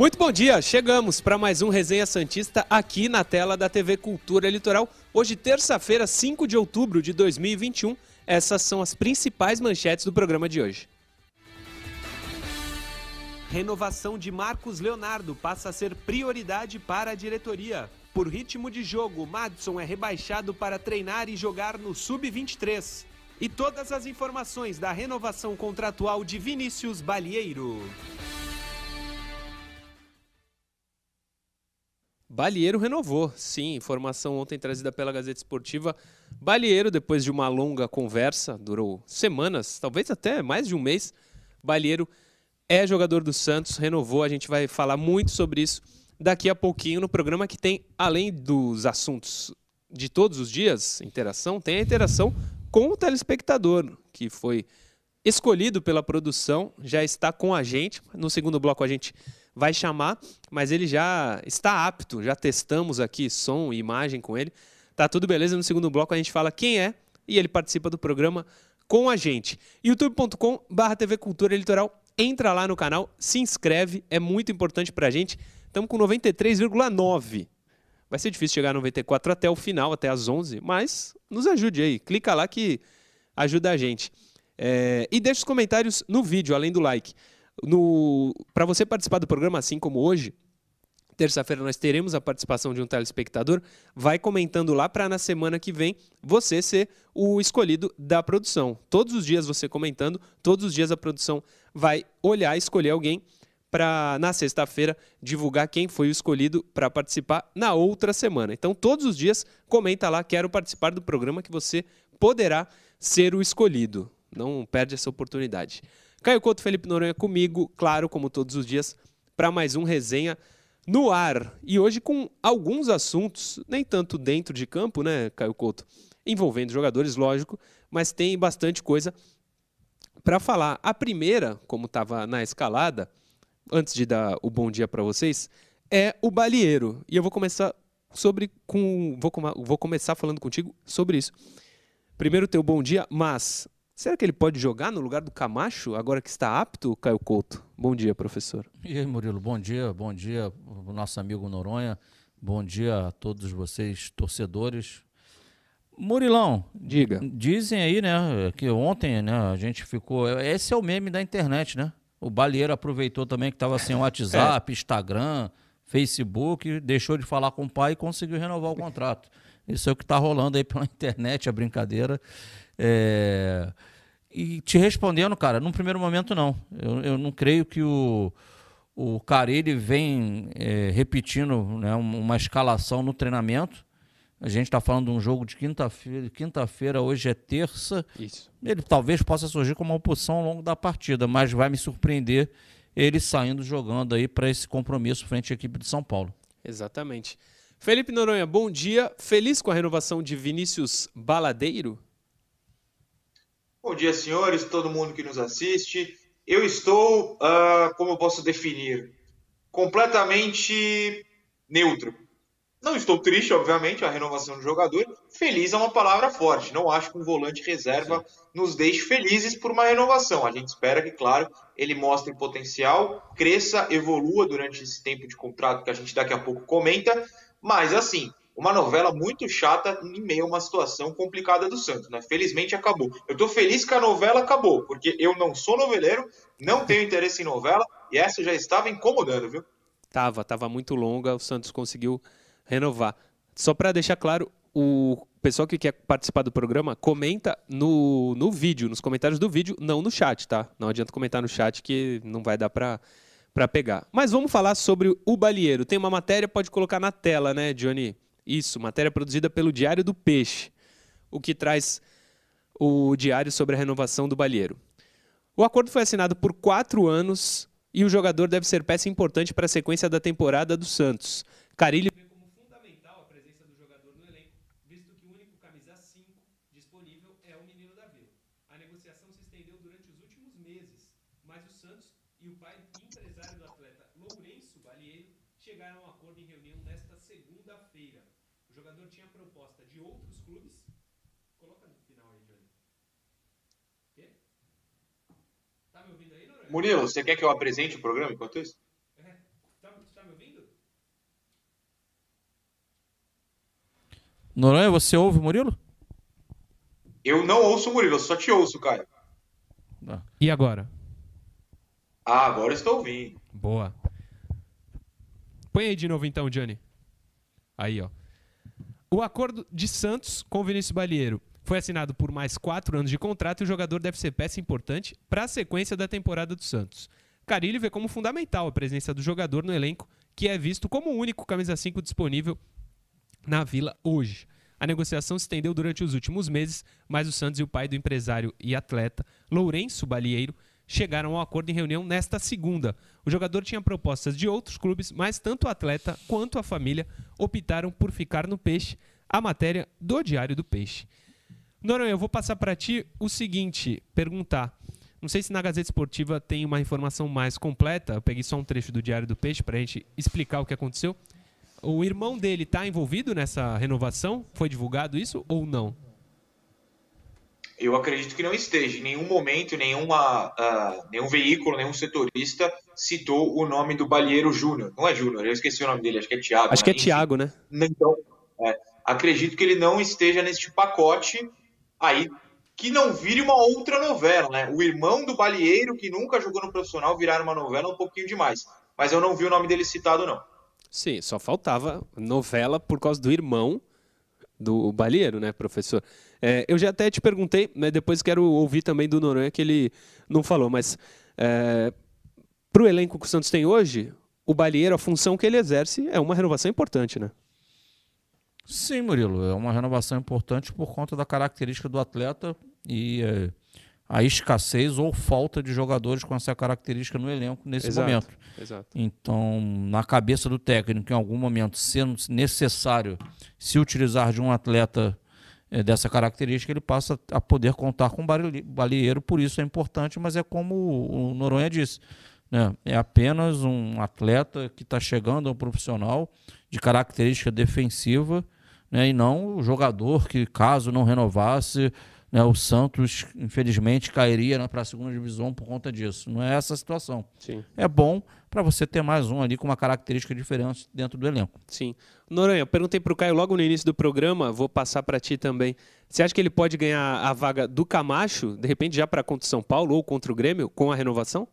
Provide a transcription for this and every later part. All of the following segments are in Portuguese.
Muito bom dia, chegamos para mais um Resenha Santista aqui na tela da TV Cultura Litoral. Hoje, terça-feira, 5 de outubro de 2021. Essas são as principais manchetes do programa de hoje. Renovação de Marcos Leonardo passa a ser prioridade para a diretoria. Por ritmo de jogo, Madison é rebaixado para treinar e jogar no Sub-23. E todas as informações da renovação contratual de Vinícius Balieiro. Balieiro renovou, sim, informação ontem trazida pela Gazeta Esportiva. Balieiro, depois de uma longa conversa, durou semanas, talvez até mais de um mês, Balieiro é jogador do Santos, renovou, a gente vai falar muito sobre isso daqui a pouquinho no programa que tem, além dos assuntos de todos os dias, interação, tem a interação com o telespectador, que foi escolhido pela produção, já está com a gente. No segundo bloco a gente vai chamar, mas ele já está apto, já testamos aqui som e imagem com ele. Tá tudo beleza, no segundo bloco a gente fala quem é e ele participa do programa com a gente. youtube.com/tv Cultura Litoral. Entra lá no canal, se inscreve, é muito importante pra gente. Estamos com 93,9. Vai ser difícil chegar a 94 até o final, até as 11, mas nos ajude aí. Clica lá que ajuda a gente. É, e deixa os comentários no vídeo, além do like. Para você participar do programa, assim como hoje, terça-feira nós teremos a participação de um telespectador. Vai comentando lá para na semana que vem você ser o escolhido da produção. Todos os dias você comentando, todos os dias a produção vai olhar, escolher alguém para na sexta-feira divulgar quem foi o escolhido para participar na outra semana. Então todos os dias comenta lá, quero participar do programa que você poderá ser o escolhido. Não perde essa oportunidade. Caio Couto, Felipe Noronha comigo, claro, como todos os dias, para mais um resenha no ar. E hoje com alguns assuntos, nem tanto dentro de campo, né, Caio Couto? Envolvendo jogadores, lógico, mas tem bastante coisa para falar. A primeira, como estava na escalada, antes de dar o bom dia para vocês, é o Balieiro. E eu vou começar sobre com vou, vou começar falando contigo sobre isso. Primeiro teu bom dia, mas Será que ele pode jogar no lugar do Camacho, agora que está apto, Caio Couto? Bom dia, professor. E aí, Murilo, bom dia, bom dia, o nosso amigo Noronha, bom dia a todos vocês, torcedores. Murilão, diga. Dizem aí, né, que ontem, né, a gente ficou. Esse é o meme da internet, né? O Balieiro aproveitou também que estava sem WhatsApp, é. Instagram, Facebook, deixou de falar com o pai e conseguiu renovar o contrato. Isso é o que está rolando aí pela internet, a brincadeira. É... E te respondendo, cara, num primeiro momento não. Eu, eu não creio que o, o Carille vem é, repetindo né, uma escalação no treinamento. A gente está falando de um jogo de quinta-feira, quinta-feira, hoje é terça. Isso. Ele talvez possa surgir como uma opção ao longo da partida, mas vai me surpreender ele saindo jogando aí para esse compromisso frente à equipe de São Paulo. Exatamente. Felipe Noronha, bom dia. Feliz com a renovação de Vinícius Baladeiro? Bom dia, senhores, todo mundo que nos assiste. Eu estou, uh, como eu posso definir, completamente neutro. Não estou triste, obviamente, a renovação do jogador. Feliz é uma palavra forte. Não acho que um volante reserva Sim. nos deixe felizes por uma renovação. A gente espera que, claro, ele mostre potencial, cresça, evolua durante esse tempo de contrato que a gente daqui a pouco comenta. Mas, assim, uma novela muito chata em meio a uma situação complicada do Santos, né? Felizmente acabou. Eu tô feliz que a novela acabou, porque eu não sou noveleiro, não tenho interesse em novela, e essa já estava incomodando, viu? Tava, tava muito longa, o Santos conseguiu renovar. Só para deixar claro, o pessoal que quer participar do programa, comenta no, no vídeo, nos comentários do vídeo, não no chat, tá? Não adianta comentar no chat que não vai dar para pegar. Mas vamos falar sobre o Balieiro. Tem uma matéria, pode colocar na tela, né, Johnny? Isso, matéria produzida pelo Diário do Peixe, o que traz o diário sobre a renovação do Balheiro. O acordo foi assinado por quatro anos e o jogador deve ser peça importante para a sequência da temporada do Santos. Carilli Murilo, você quer que eu apresente o programa enquanto isso? Noronha, você ouve o Murilo? Eu não ouço o Murilo, eu só te ouço, Caio. Tá. E agora? Ah, agora estou ouvindo. Boa. Põe aí de novo então, Johnny. Aí, ó. O acordo de Santos com Vinícius Balieiro foi assinado por mais quatro anos de contrato e o jogador deve ser peça importante para a sequência da temporada do Santos. Carilli vê como fundamental a presença do jogador no elenco, que é visto como o único camisa 5 disponível na Vila hoje. A negociação se estendeu durante os últimos meses, mas o Santos e o pai do empresário e atleta, Lourenço Balieiro, chegaram ao acordo em reunião nesta segunda. O jogador tinha propostas de outros clubes, mas tanto o atleta quanto a família optaram por ficar no Peixe, a matéria do Diário do Peixe. Noronha, eu vou passar para ti o seguinte, perguntar. Não sei se na Gazeta Esportiva tem uma informação mais completa. Eu peguei só um trecho do Diário do Peixe para a gente explicar o que aconteceu. O irmão dele está envolvido nessa renovação? Foi divulgado isso ou não? Eu acredito que não esteja. Em nenhum momento, nenhuma, uh, nenhum veículo, nenhum setorista citou o nome do Balheiro Júnior. Não é Júnior, eu esqueci o nome dele, acho que é Tiago. Acho né? que é Tiago, né? Então, é, acredito que ele não esteja neste pacote aí que não vire uma outra novela, né? O irmão do Balieiro, que nunca jogou no profissional, virar uma novela um pouquinho demais. Mas eu não vi o nome dele citado, não. Sim, só faltava novela por causa do irmão do Balieiro, né, professor? É, eu já até te perguntei, mas depois quero ouvir também do Noronha que ele não falou, mas é, para o elenco que o Santos tem hoje, o Balieiro, a função que ele exerce é uma renovação importante, né? Sim, Murilo, é uma renovação importante por conta da característica do atleta e é, a escassez ou falta de jogadores com essa característica no elenco nesse exato, momento. Exato. Então, na cabeça do técnico, em algum momento, sendo necessário se utilizar de um atleta é, dessa característica, ele passa a poder contar com o balieiro, por isso é importante, mas é como o Noronha disse. Né? É apenas um atleta que está chegando ao profissional de característica defensiva né? e não o jogador que, caso não renovasse, né, o Santos, infelizmente, cairia para a segunda divisão por conta disso. Não é essa a situação. Sim. É bom para você ter mais um ali com uma característica diferente dentro do elenco. Sim. Noronha, eu perguntei para o Caio logo no início do programa, vou passar para ti também. Você acha que ele pode ganhar a vaga do Camacho, de repente já para contra o São Paulo ou contra o Grêmio, com a renovação?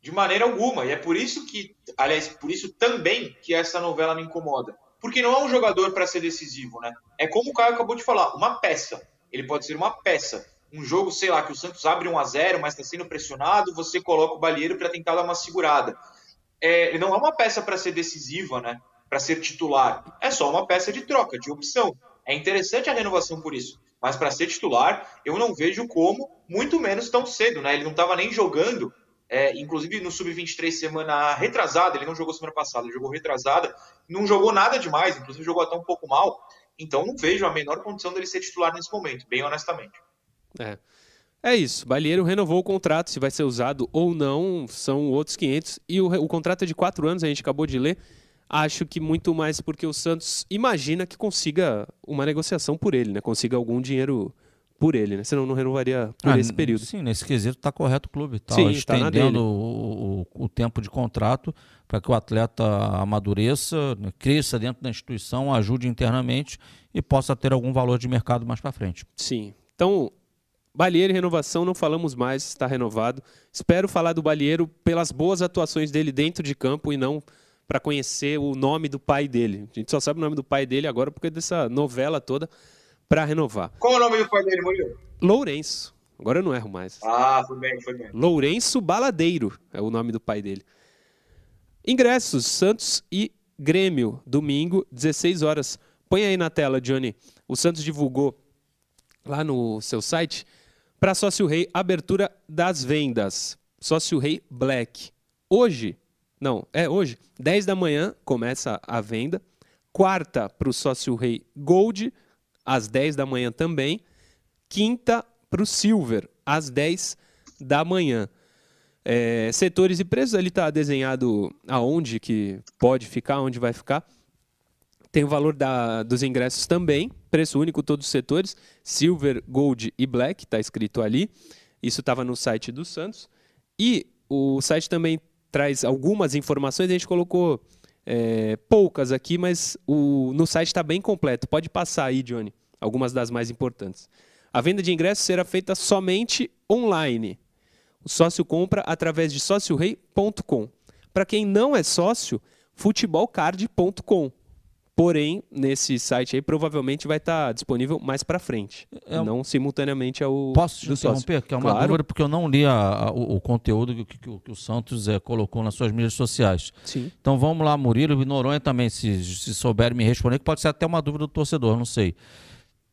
De maneira alguma. E é por isso que, aliás, por isso também que essa novela me incomoda porque não é um jogador para ser decisivo, né? É como o Caio acabou de falar, uma peça. Ele pode ser uma peça. Um jogo, sei lá, que o Santos abre 1 a 0 mas está sendo pressionado, você coloca o Balieiro para tentar dar uma segurada. É, ele não é uma peça para ser decisiva, né? Para ser titular. É só uma peça de troca, de opção. É interessante a renovação por isso. Mas para ser titular, eu não vejo como, muito menos tão cedo, né? Ele não estava nem jogando é, inclusive no Sub-23 semana retrasada, ele não jogou semana passada, ele jogou retrasada, não jogou nada demais, inclusive jogou até um pouco mal. Então não vejo a menor condição dele ser titular nesse momento, bem honestamente. É. É isso, Balieiro renovou o contrato, se vai ser usado ou não, são outros 500. E o, o contrato é de quatro anos, a gente acabou de ler. Acho que muito mais porque o Santos imagina que consiga uma negociação por ele, né? Consiga algum dinheiro por ele, né? Senão não renovaria por ah, esse período. Sim, nesse quesito está correto o clube. Tá sim, estendendo tá o, o, o, tempo de contrato para que o atleta amadureça, né, cresça dentro da instituição, ajude internamente e possa ter algum valor de mercado mais para frente. Sim. Então, Balieiro e renovação, não falamos mais, está renovado. Espero falar do Balieiro pelas boas atuações dele dentro de campo e não para conhecer o nome do pai dele. A gente só sabe o nome do pai dele agora porque dessa novela toda para renovar. Qual é o nome do pai dele, Murilo? Lourenço. Agora eu não erro mais. Ah, foi bem, foi bem. Lourenço Baladeiro é o nome do pai dele. Ingressos, Santos e Grêmio, domingo, 16 horas. Põe aí na tela, Johnny. O Santos divulgou lá no seu site para Sócio Rei abertura das vendas. Sócio Rei Black. Hoje, não, é hoje, 10 da manhã começa a venda. Quarta para o Sócio Rei Gold às 10 da manhã também. Quinta para o Silver, às 10 da manhã. É, setores e preços, ali está desenhado aonde que pode ficar, onde vai ficar. Tem o valor da, dos ingressos também, preço único todos os setores, Silver, Gold e Black, está escrito ali. Isso estava no site do Santos. E o site também traz algumas informações, a gente colocou é, poucas aqui, mas o, no site está bem completo. Pode passar aí, Johnny, algumas das mais importantes. A venda de ingressos será feita somente online. O sócio compra através de sóciorei.com. Para quem não é sócio, futebolcard.com. Porém, nesse site aí provavelmente vai estar disponível mais para frente, é, não simultaneamente ao Posso te interromper? Que é uma claro. dúvida porque eu não li a, a, o, o, conteúdo que, que, que o Santos é, colocou nas suas mídias sociais. Sim. Então vamos lá, Murilo e Noronha também, se, se souberem me responder, que pode ser até uma dúvida do torcedor, não sei.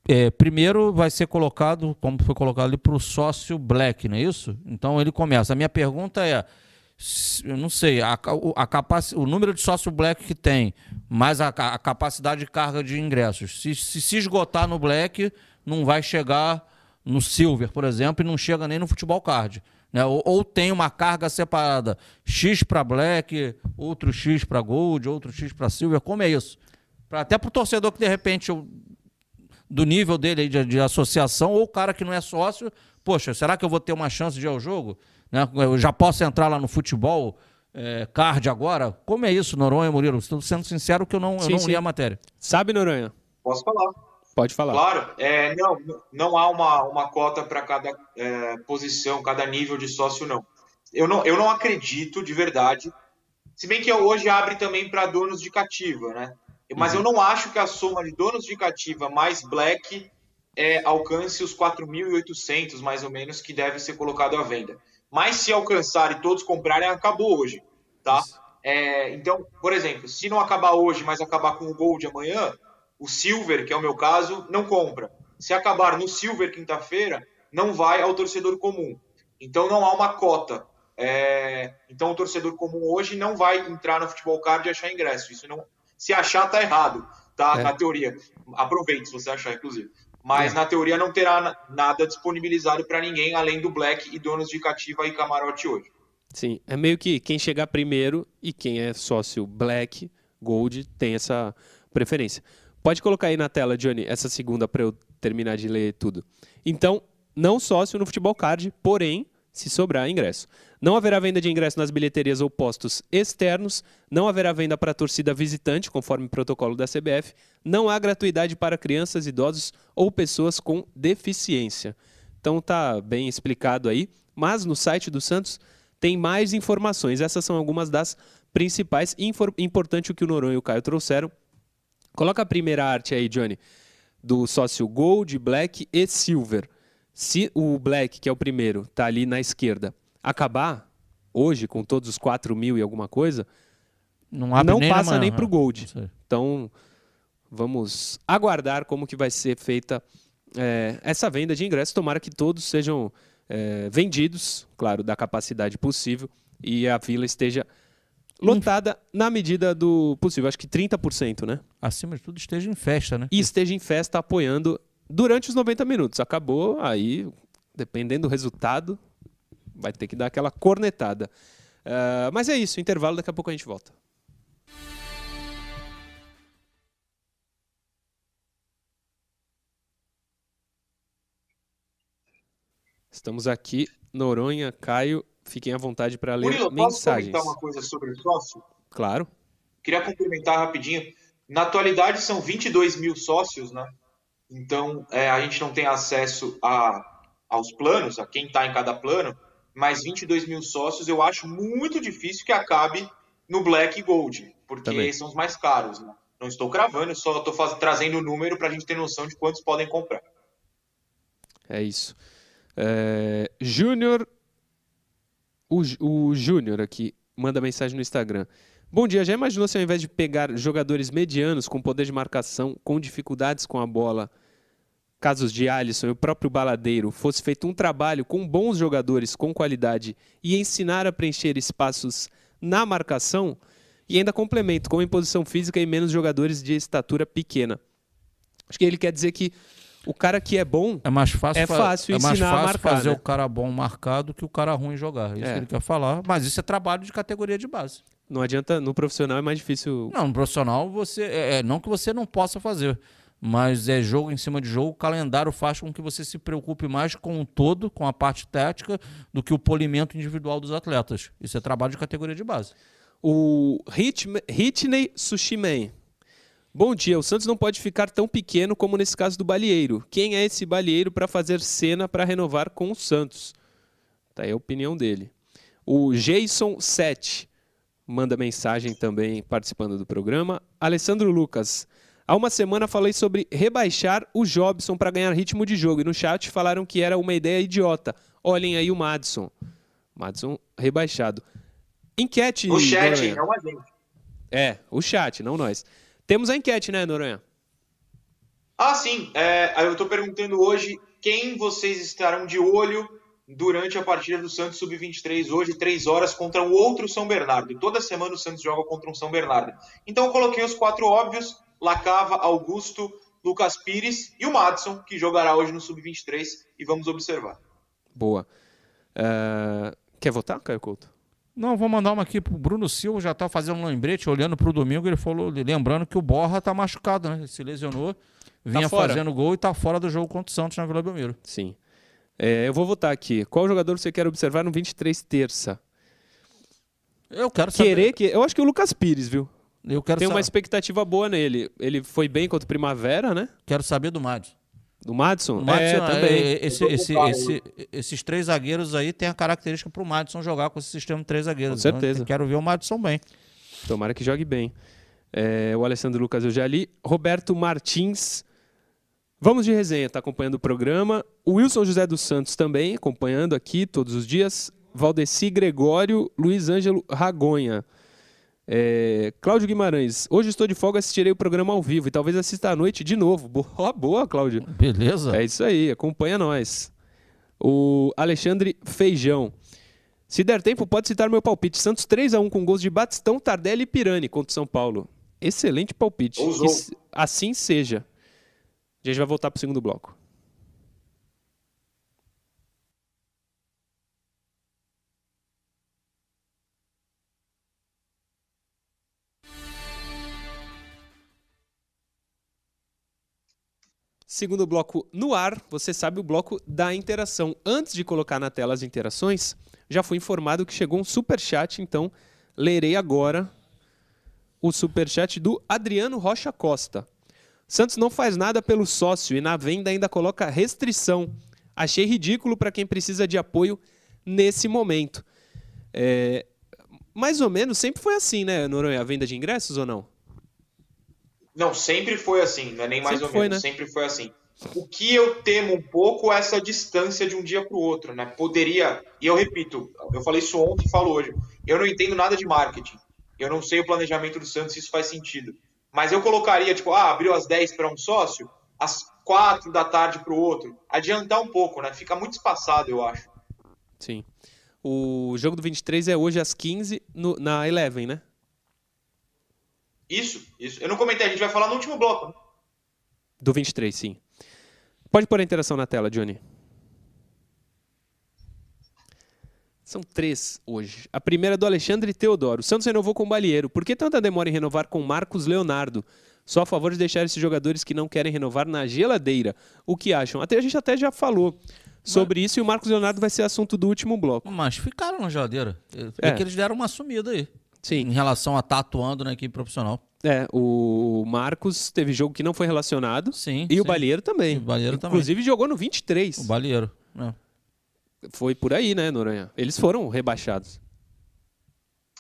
É, primeiro vai ser colocado, como foi colocado ali, para o sócio Black, não é isso? Então ele começa. A minha pergunta é eu não sei, a, a o número de sócio black que tem, mais a, a capacidade de carga de ingressos. Se, se, se esgotar no black, não vai chegar no silver, por exemplo, e não chega nem no futebol card. Né? Ou, ou tem uma carga separada, X para black, outro X para gold, outro X para silver. Como é isso? Pra, até para o torcedor que de repente do nível dele de, de associação, ou o cara que não é sócio, poxa, será que eu vou ter uma chance de ir ao jogo? Né? Eu já posso entrar lá no futebol é, card agora? Como é isso, Noronha Murilo? Estou sendo sincero que eu não, sim, eu não sim. li a matéria. Sabe, Noronha? Posso falar. Pode falar. Claro, é, não, não há uma, uma cota para cada é, posição, cada nível de sócio, não. Eu, não. eu não acredito de verdade, se bem que hoje abre também para donos de cativa, né? Mas uhum. eu não acho que a soma de donos de cativa mais black é, alcance os 4.800, mais ou menos, que deve ser colocado à venda. Mas se alcançar e todos comprarem, acabou hoje, tá? É, então, por exemplo, se não acabar hoje, mas acabar com o Gold amanhã, o Silver, que é o meu caso, não compra. Se acabar no Silver quinta-feira, não vai ao torcedor comum. Então não há uma cota. É, então o torcedor comum hoje não vai entrar no futebol card e achar ingresso. Isso não. Se achar, tá errado, tá? É. Na teoria. Aproveite se você achar, inclusive mas é. na teoria não terá nada disponibilizado para ninguém além do Black e donos de cativa e camarote hoje. Sim, é meio que quem chegar primeiro e quem é sócio Black, Gold, tem essa preferência. Pode colocar aí na tela, Johnny, essa segunda para eu terminar de ler tudo. Então, não sócio no Futebol Card, porém, se sobrar ingresso. Não haverá venda de ingresso nas bilheterias ou postos externos, não haverá venda para a torcida visitante, conforme o protocolo da CBF, não há gratuidade para crianças, idosos ou pessoas com deficiência. Então tá bem explicado aí, mas no site do Santos tem mais informações. Essas são algumas das principais. Importante o que o Noronha e o Caio trouxeram. Coloca a primeira arte aí, Johnny, do sócio Gold, Black e Silver. Se o Black, que é o primeiro, está ali na esquerda, acabar hoje, com todos os 4 mil e alguma coisa, não, não nem passa nem para o Gold. Então, vamos aguardar como que vai ser feita é, essa venda de ingressos. Tomara que todos sejam é, vendidos, claro, da capacidade possível, e a vila esteja lotada na medida do possível. Acho que 30%, né? Acima de tudo, esteja em festa, né? E esteja em festa apoiando durante os 90 minutos. Acabou, aí, dependendo do resultado, vai ter que dar aquela cornetada. Uh, mas é isso, intervalo, daqui a pouco a gente volta. Estamos aqui, Noronha, Caio, fiquem à vontade para ler Murilo, mensagens. Posso comentar uma coisa sobre o sócio? Claro. Queria complementar rapidinho. Na atualidade são 22 mil sócios, né? Então é, a gente não tem acesso a, aos planos, a quem está em cada plano mais 22 mil sócios, eu acho muito difícil que acabe no Black Gold, porque Também. são os mais caros. Né? Não estou cravando, só estou trazendo o número para a gente ter noção de quantos podem comprar. É isso. É, Júnior, o, o Júnior aqui manda mensagem no Instagram. Bom dia, já imaginou se ao invés de pegar jogadores medianos com poder de marcação, com dificuldades com a bola, casos de Alisson e o próprio Baladeiro, fosse feito um trabalho com bons jogadores com qualidade e ensinar a preencher espaços na marcação, e ainda complemento com imposição física e menos jogadores de estatura pequena. Acho que ele quer dizer que o cara que é bom é mais fácil, é fácil é mais fácil a marcar, fazer né? o cara bom marcar do que o cara ruim jogar. É isso é. que ele quer falar. Mas isso é trabalho de categoria de base. Não adianta, no profissional é mais difícil. Não, no profissional você. É, é não que você não possa fazer mas é jogo em cima de jogo. O calendário faz com que você se preocupe mais com o todo, com a parte tática, do que o polimento individual dos atletas. Isso é trabalho de categoria de base. O Hitney Sushimen. Bom dia, o Santos não pode ficar tão pequeno como nesse caso do Balieiro. Quem é esse Balieiro para fazer cena para renovar com o Santos? Tá aí a opinião dele. O Jason 7 manda mensagem também participando do programa. Alessandro Lucas. Há uma semana falei sobre rebaixar o Jobson para ganhar ritmo de jogo e no chat falaram que era uma ideia idiota. Olhem aí o Madison. Madison rebaixado. Enquete. O chat, Noronha. não a gente. É, o chat, não nós. Temos a enquete, né, Noronha? Ah, sim. É, eu estou perguntando hoje quem vocês estarão de olho durante a partida do Santos Sub-23, hoje, três horas, contra o outro São Bernardo. Toda semana o Santos joga contra um São Bernardo. Então eu coloquei os quatro óbvios: Lacava, Augusto, Lucas Pires e o Madison, que jogará hoje no Sub-23, e vamos observar. Boa. Uh, quer votar, Caio Couto? Não, vou mandar uma aqui pro Bruno Silva, já tá fazendo um lembrete, olhando pro domingo, ele falou, lembrando que o Borra tá machucado, né? Ele se lesionou, vinha tá fazendo gol e tá fora do jogo contra o Santos na Vila Belmiro. Sim. É, eu vou votar aqui. Qual jogador você quer observar no 23 terça? Eu quero saber. Querer que. Eu acho que o Lucas Pires, viu? Eu quero Tem uma expectativa boa nele. Ele foi bem contra o Primavera, né? Quero saber do Madison. Do Madison? O Madison é, também. É, esse, esse, esse, esses três zagueiros aí tem a característica para o Madison jogar com esse sistema de três zagueiros. Com certeza. Então, quero ver o Madison bem. Tomara que jogue bem. É, o Alessandro Lucas eu já li. Roberto Martins Vamos de resenha, está acompanhando o programa. O Wilson José dos Santos também, acompanhando aqui todos os dias. Valdeci Gregório, Luiz Ângelo Ragonha. É, Cláudio Guimarães, hoje estou de folga, assistirei o programa ao vivo e talvez assista à noite de novo. Boa, boa, Cláudio. Beleza. É isso aí, acompanha nós. O Alexandre Feijão. Se der tempo, pode citar meu palpite. Santos 3 a 1 com gols de Batistão, Tardelli e Pirani contra São Paulo. Excelente palpite. assim seja. A gente vai voltar para o segundo bloco. Segundo bloco no ar, você sabe o bloco da interação. Antes de colocar na tela as interações, já fui informado que chegou um super chat, então lerei agora o super chat do Adriano Rocha Costa. Santos não faz nada pelo sócio e na venda ainda coloca restrição. Achei ridículo para quem precisa de apoio nesse momento. É, mais ou menos sempre foi assim, né, Noronha? A venda de ingressos ou não? Não, sempre foi assim, não é nem mais sempre ou foi, menos, né? sempre foi assim. O que eu temo um pouco é essa distância de um dia para o outro, né? Poderia, e eu repito, eu falei isso ontem e falo hoje, eu não entendo nada de marketing. Eu não sei o planejamento do Santos se isso faz sentido. Mas eu colocaria, tipo, ah, abriu às 10 para um sócio, às 4 da tarde para o outro. Adiantar um pouco, né? Fica muito espaçado, eu acho. Sim. O jogo do 23 é hoje às 15 no, na Eleven, né? Isso, isso. Eu não comentei, a gente vai falar no último bloco. Né? Do 23, sim. Pode pôr a interação na tela, Johnny. São três hoje. A primeira é do Alexandre Teodoro. O Santos renovou com o Balieiro. Por que tanta demora em renovar com Marcos Leonardo? Só a favor de deixar esses jogadores que não querem renovar na geladeira. O que acham? Até a gente até já falou sobre Mas... isso e o Marcos Leonardo vai ser assunto do último bloco. Mas ficaram na geladeira. É, é. que eles deram uma sumida aí. Sim. Em relação a estar tá atuando na equipe profissional. É, o Marcos teve jogo que não foi relacionado. Sim. E sim. o Balieiro também. o Balieiro Inclusive também. jogou no 23. O Balieiro. É. Foi por aí, né, Noronha? Eles foram rebaixados.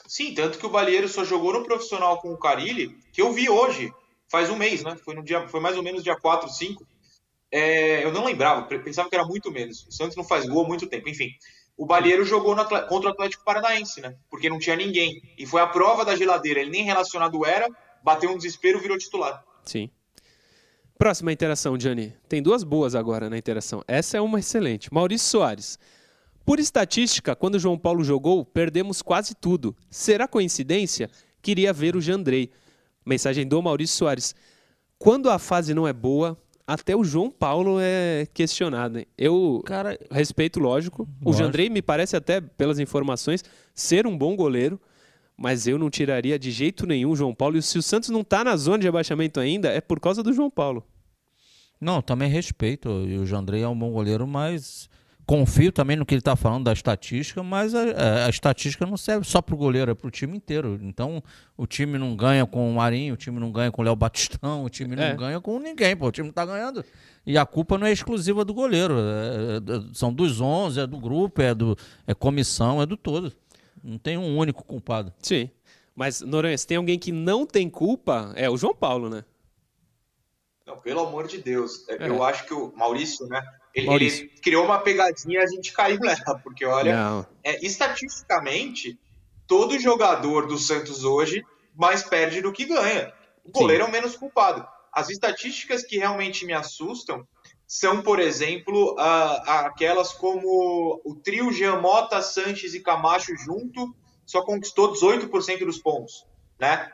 Sim, tanto que o Balieiro só jogou no profissional com o Carilli, que eu vi hoje, faz um mês, né? Foi, no dia, foi mais ou menos dia 4, 5. É, eu não lembrava, pensava que era muito menos. O Santos não faz gol há muito tempo. Enfim, o Balieiro jogou no, contra o Atlético Paranaense, né? Porque não tinha ninguém. E foi a prova da geladeira. Ele nem relacionado era, bateu um desespero, virou titular. Sim. Próxima interação, Johnny. Tem duas boas agora na interação. Essa é uma excelente. Maurício Soares. Por estatística, quando o João Paulo jogou, perdemos quase tudo. Será coincidência? Queria ver o Jandrei. Mensagem do Maurício Soares. Quando a fase não é boa, até o João Paulo é questionado. Hein? Eu Cara, respeito, lógico. lógico. O Jandrei me parece até, pelas informações, ser um bom goleiro, mas eu não tiraria de jeito nenhum o João Paulo. E se o Santos não está na zona de abaixamento ainda, é por causa do João Paulo. Não, também respeito. E o Jandrei é um bom goleiro, mas confio também no que ele está falando da estatística, mas a, a, estatística não serve só para o goleiro, é para o time inteiro. Então, o time não ganha com o Marinho, o time não ganha com o Léo Batistão, o time não é. ganha com ninguém, pô, o time está ganhando. E a culpa não é exclusiva do goleiro, é, é, são dos 11, é do grupo, é, do, é comissão, é do todo. Não tem um único culpado. Sim. Mas, Noronha, se tem alguém que não tem culpa, é o João Paulo, né? Não, pelo amor de Deus. É. Eu acho que o Maurício, né? Ele, ele, criou uma pegadinha e a gente caiu nela, porque olha, é, estatisticamente, todo jogador do Santos hoje mais perde do que ganha. O goleiro Sim. é o menos culpado. As estatísticas que realmente me assustam são, por exemplo, aquelas como o trio Giamota, Sanches e Camacho junto só conquistou 18% dos pontos, né?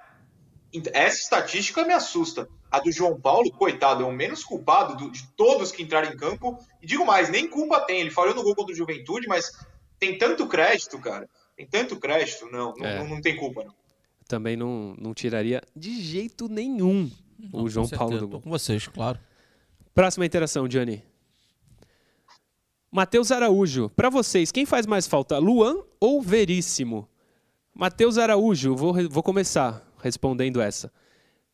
Essa estatística me assusta. A do João Paulo, coitado, é o menos culpado do, de todos que entraram em campo. E digo mais, nem culpa tem. Ele falhou no gol contra o Juventude, mas tem tanto crédito, cara. Tem tanto crédito. Não, é. não, não, tem culpa, não. Também não, não tiraria de jeito nenhum não, o João Paulo do gol. Tô com vocês, claro. Próxima interação, Johnny. Matheus Araújo. Para vocês, quem faz mais falta, Luan ou Veríssimo? Matheus Araújo, vou, vou começar respondendo essa.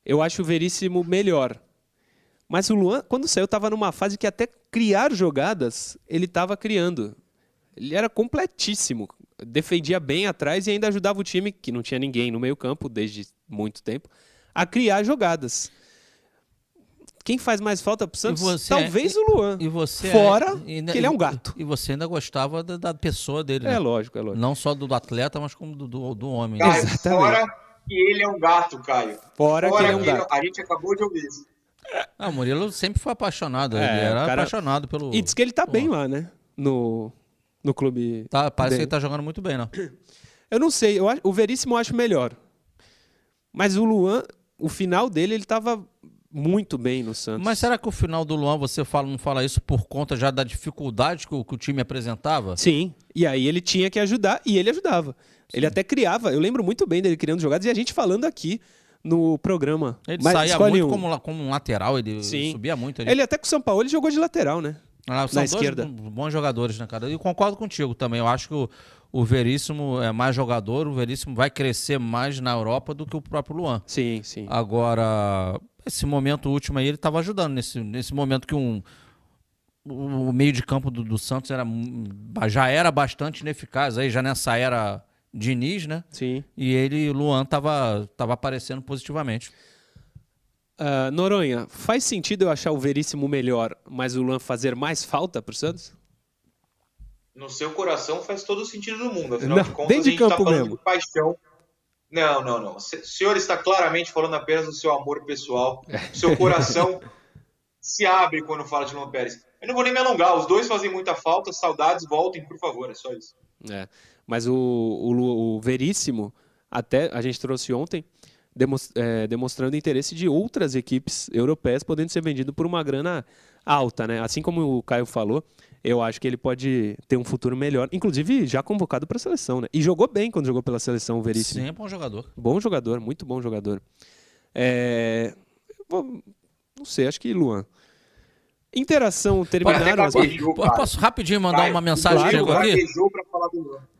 Eu acho o Veríssimo melhor. Mas o Luan, quando saiu, estava numa fase que até criar jogadas ele estava criando. Ele era completíssimo. Defendia bem atrás e ainda ajudava o time, que não tinha ninguém no meio-campo desde muito tempo, a criar jogadas. Quem faz mais falta pro Santos? Você, Talvez o Luan. E você Fora é, que ele é um gato. E você ainda gostava da, da pessoa dele, né? É lógico, é lógico. Não só do, do atleta, mas como do, do, do homem. Né? Exatamente. Fora que ele é um gato, Caio. Fora, Fora que ele é um gato. a gente acabou de ouvir isso. Ah, o Murilo sempre foi apaixonado. É, ele era cara... apaixonado pelo. E diz que ele tá Pô. bem lá, né? No, no clube. Tá, parece dele. que ele tá jogando muito bem, né? Eu não sei. Eu, o Veríssimo eu acho melhor. Mas o Luan, o final dele, ele tava muito bem no Santos. Mas será que o final do Luan você fala, não fala isso por conta já da dificuldade que o, que o time apresentava? Sim. E aí ele tinha que ajudar e ele ajudava. Sim. Ele até criava, eu lembro muito bem dele criando jogadas e a gente falando aqui no programa. Ele Mas saía muito um. como, como um lateral, ele Sim. subia muito. Ele... ele até com o São Paulo ele jogou de lateral, né? Ah, são Na esquerda. bons jogadores, né, cara? E concordo contigo também. Eu acho que o, o Veríssimo é mais jogador, o Veríssimo vai crescer mais na Europa do que o próprio Luan. Sim, sim. Agora, esse momento último aí, ele estava ajudando. Nesse, nesse momento que um, o meio de campo do, do, Santos era, já era bastante ineficaz, aí já nessa era Diniz, né? Sim. E ele, Luan, estava tava aparecendo positivamente. Uh, Noronha, faz sentido eu achar o Veríssimo melhor, mas o Luan fazer mais falta para o Santos? No seu coração faz todo o sentido do mundo. Afinal não, de contas, de a gente está falando mesmo. de paixão. Não, não, não. O senhor está claramente falando apenas do seu amor pessoal. O seu coração se abre quando fala de Luan Pérez. Eu não vou nem me alongar. Os dois fazem muita falta. Saudades, voltem, por favor. É só isso. É. Mas o, o, o Veríssimo, até a gente trouxe ontem, é, demonstrando interesse de outras equipes europeias podendo ser vendido por uma grana alta, né? Assim como o Caio falou, eu acho que ele pode ter um futuro melhor, inclusive já convocado para a seleção, né? E jogou bem quando jogou pela seleção, o Veríssimo. Sim, é bom jogador. Bom jogador, muito bom jogador. É... Não sei, acho que Luan. Interação terminaram as... Posso rapidinho mandar Vai, uma mensagem claro, aqui? Falar do Luan.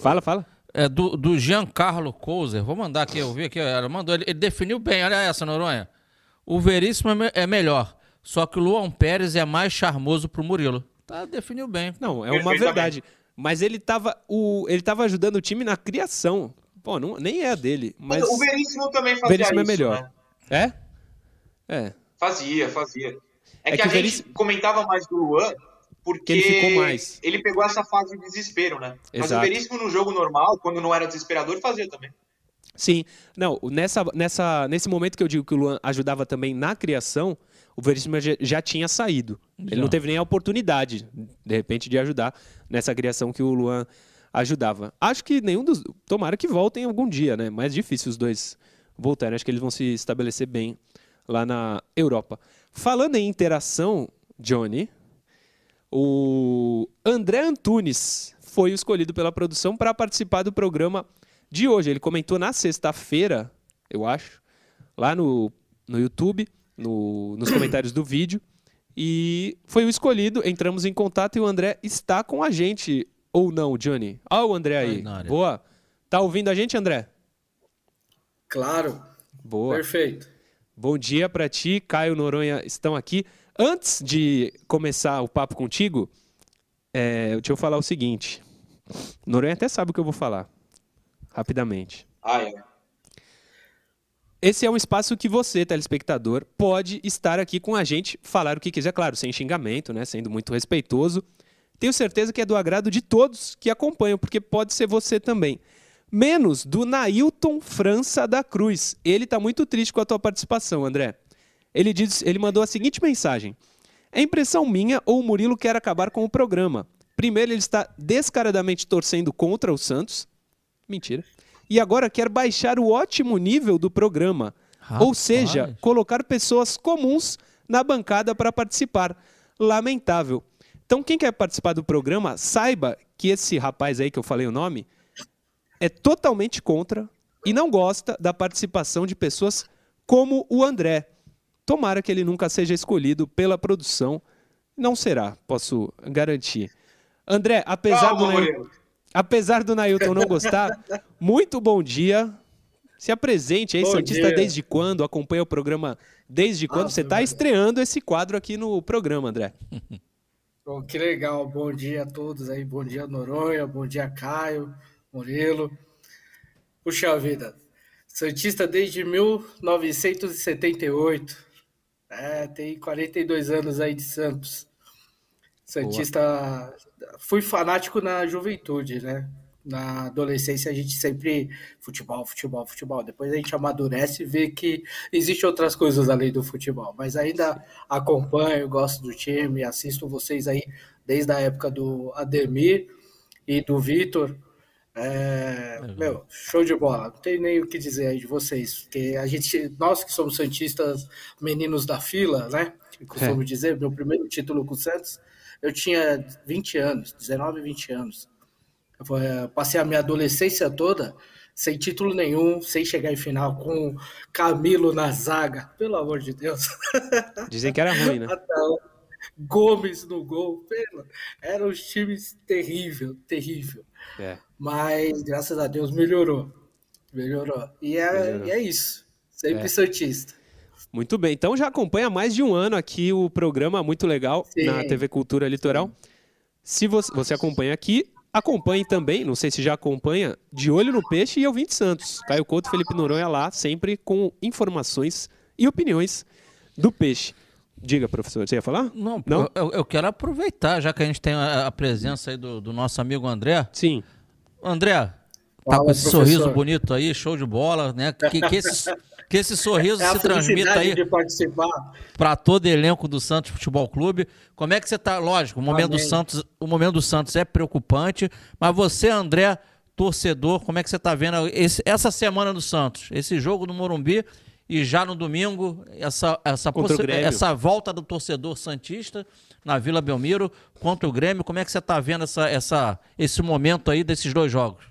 Fala, fala. É, do, do Giancarlo Couser. Vou mandar aqui, eu vi aqui, ela mandou, ele, ele definiu bem, olha essa, Noronha. O Veríssimo é, é melhor, só que o Luan Pérez é mais charmoso pro Murilo. Tá, definiu bem. Não, é uma verdade. Mas ele tava, o, ele tava ajudando o time na criação. Pô, não, nem é a dele. Mas... O Veríssimo também fazia Veríssimo é isso, é melhor. Né? É? É. Fazia, fazia. É, é que, que, a gente Veríssimo... comentava mais do Luan porque ele ficou mais. Ele pegou essa fase de desespero, né? Exato. Mas o Veríssimo no jogo normal, quando não era desesperador, fazia também. Sim, não, nessa, nessa, nesse momento que eu digo que o Luan ajudava também na criação, o Veríssimo já, já tinha saído. Já. Ele não teve nem a oportunidade, de repente, de ajudar nessa criação que o Luan ajudava. Acho que nenhum dos. Tomara que voltem algum dia, né? Mais difícil os dois voltarem. Acho que eles vão se estabelecer bem lá na Europa. Falando em interação, Johnny, o André Antunes foi escolhido pela produção para participar do programa de hoje. Ele comentou na sexta-feira, eu acho, lá no, no YouTube, no, nos comentários do vídeo. E foi o escolhido, entramos em contato e o André está com a gente. Ou não, Johnny? Olha o André aí. Boa. Tá ouvindo a gente, André? Claro. Boa. Perfeito. Bom dia para ti, Caio Noronha estão aqui. Antes de começar o papo contigo, é, deixa eu falar o seguinte. Noronha até sabe o que eu vou falar. Rapidamente. Ah, é. Esse é um espaço que você, telespectador, pode estar aqui com a gente, falar o que quiser, claro, sem xingamento, né? Sendo muito respeitoso. Tenho certeza que é do agrado de todos que acompanham, porque pode ser você também menos do Nailton França da Cruz. Ele está muito triste com a tua participação, André. Ele, diz, ele mandou a seguinte mensagem: É impressão minha ou o Murilo quer acabar com o programa? Primeiro, ele está descaradamente torcendo contra o Santos. Mentira. E agora quer baixar o ótimo nível do programa. Rapaz. Ou seja, colocar pessoas comuns na bancada para participar. Lamentável. Então, quem quer participar do programa, saiba que esse rapaz aí que eu falei o nome, é totalmente contra e não gosta da participação de pessoas como o André. Tomara que ele nunca seja escolhido pela produção. Não será, posso garantir. André, apesar Calma, do Nailton, apesar do Nailton não gostar, muito bom dia. Se apresente aí, bom Santista, dia. desde quando? Acompanha o programa desde quando? Você está estreando esse quadro aqui no programa, André. Bom, que legal. Bom dia a todos aí. Bom dia, Noronha. Bom dia, Caio. Murilo. Puxa vida, Santista desde 1978. É, tem 42 anos aí de Santos. Santista. Boa. Fui fanático na juventude, né? Na adolescência a gente sempre futebol, futebol, futebol. Depois a gente amadurece e vê que existem outras coisas além do futebol. Mas ainda acompanho, gosto do time, assisto vocês aí desde a época do Ademir e do Vitor. É, é, meu, show de bola. Não tem nem o que dizer aí de vocês, porque a gente, nós que somos santistas, meninos da fila, né? Que costumo é. dizer, meu primeiro título com o Santos, eu tinha 20 anos, 19, 20 anos. Eu é, passei a minha adolescência toda sem título nenhum, sem chegar em final, com Camilo na zaga, pelo amor de Deus. Dizem que era ruim, né? Gomes no gol, eram os times terrível, terrível. É. Mas graças a Deus melhorou. Melhorou. E é, melhorou. E é isso. Sempre é. Santista. Muito bem. Então já acompanha há mais de um ano aqui o programa muito legal Sim. na TV Cultura Litoral. Se você, você acompanha aqui, acompanhe também, não sei se já acompanha, De Olho no Peixe e Ouvinte Santos. Caio Couto Felipe Noronha lá, sempre com informações e opiniões do peixe. Diga, professor, você ia falar? Não, Não? Eu, eu quero aproveitar, já que a gente tem a, a presença aí do, do, nosso amigo André. Sim. André, tá Fala, com esse professor. sorriso bonito aí, show de bola, né? Que, que, esse, que esse sorriso é se transmita aí para todo elenco do Santos Futebol Clube. Como é que você está? Lógico, o momento do Santos, o momento do Santos é preocupante, mas você, André, torcedor, como é que você está vendo esse, essa semana do Santos, esse jogo do Morumbi e já no domingo, essa, essa, essa volta do torcedor Santista na Vila Belmiro contra o Grêmio. Como é que você está vendo essa, essa, esse momento aí desses dois jogos?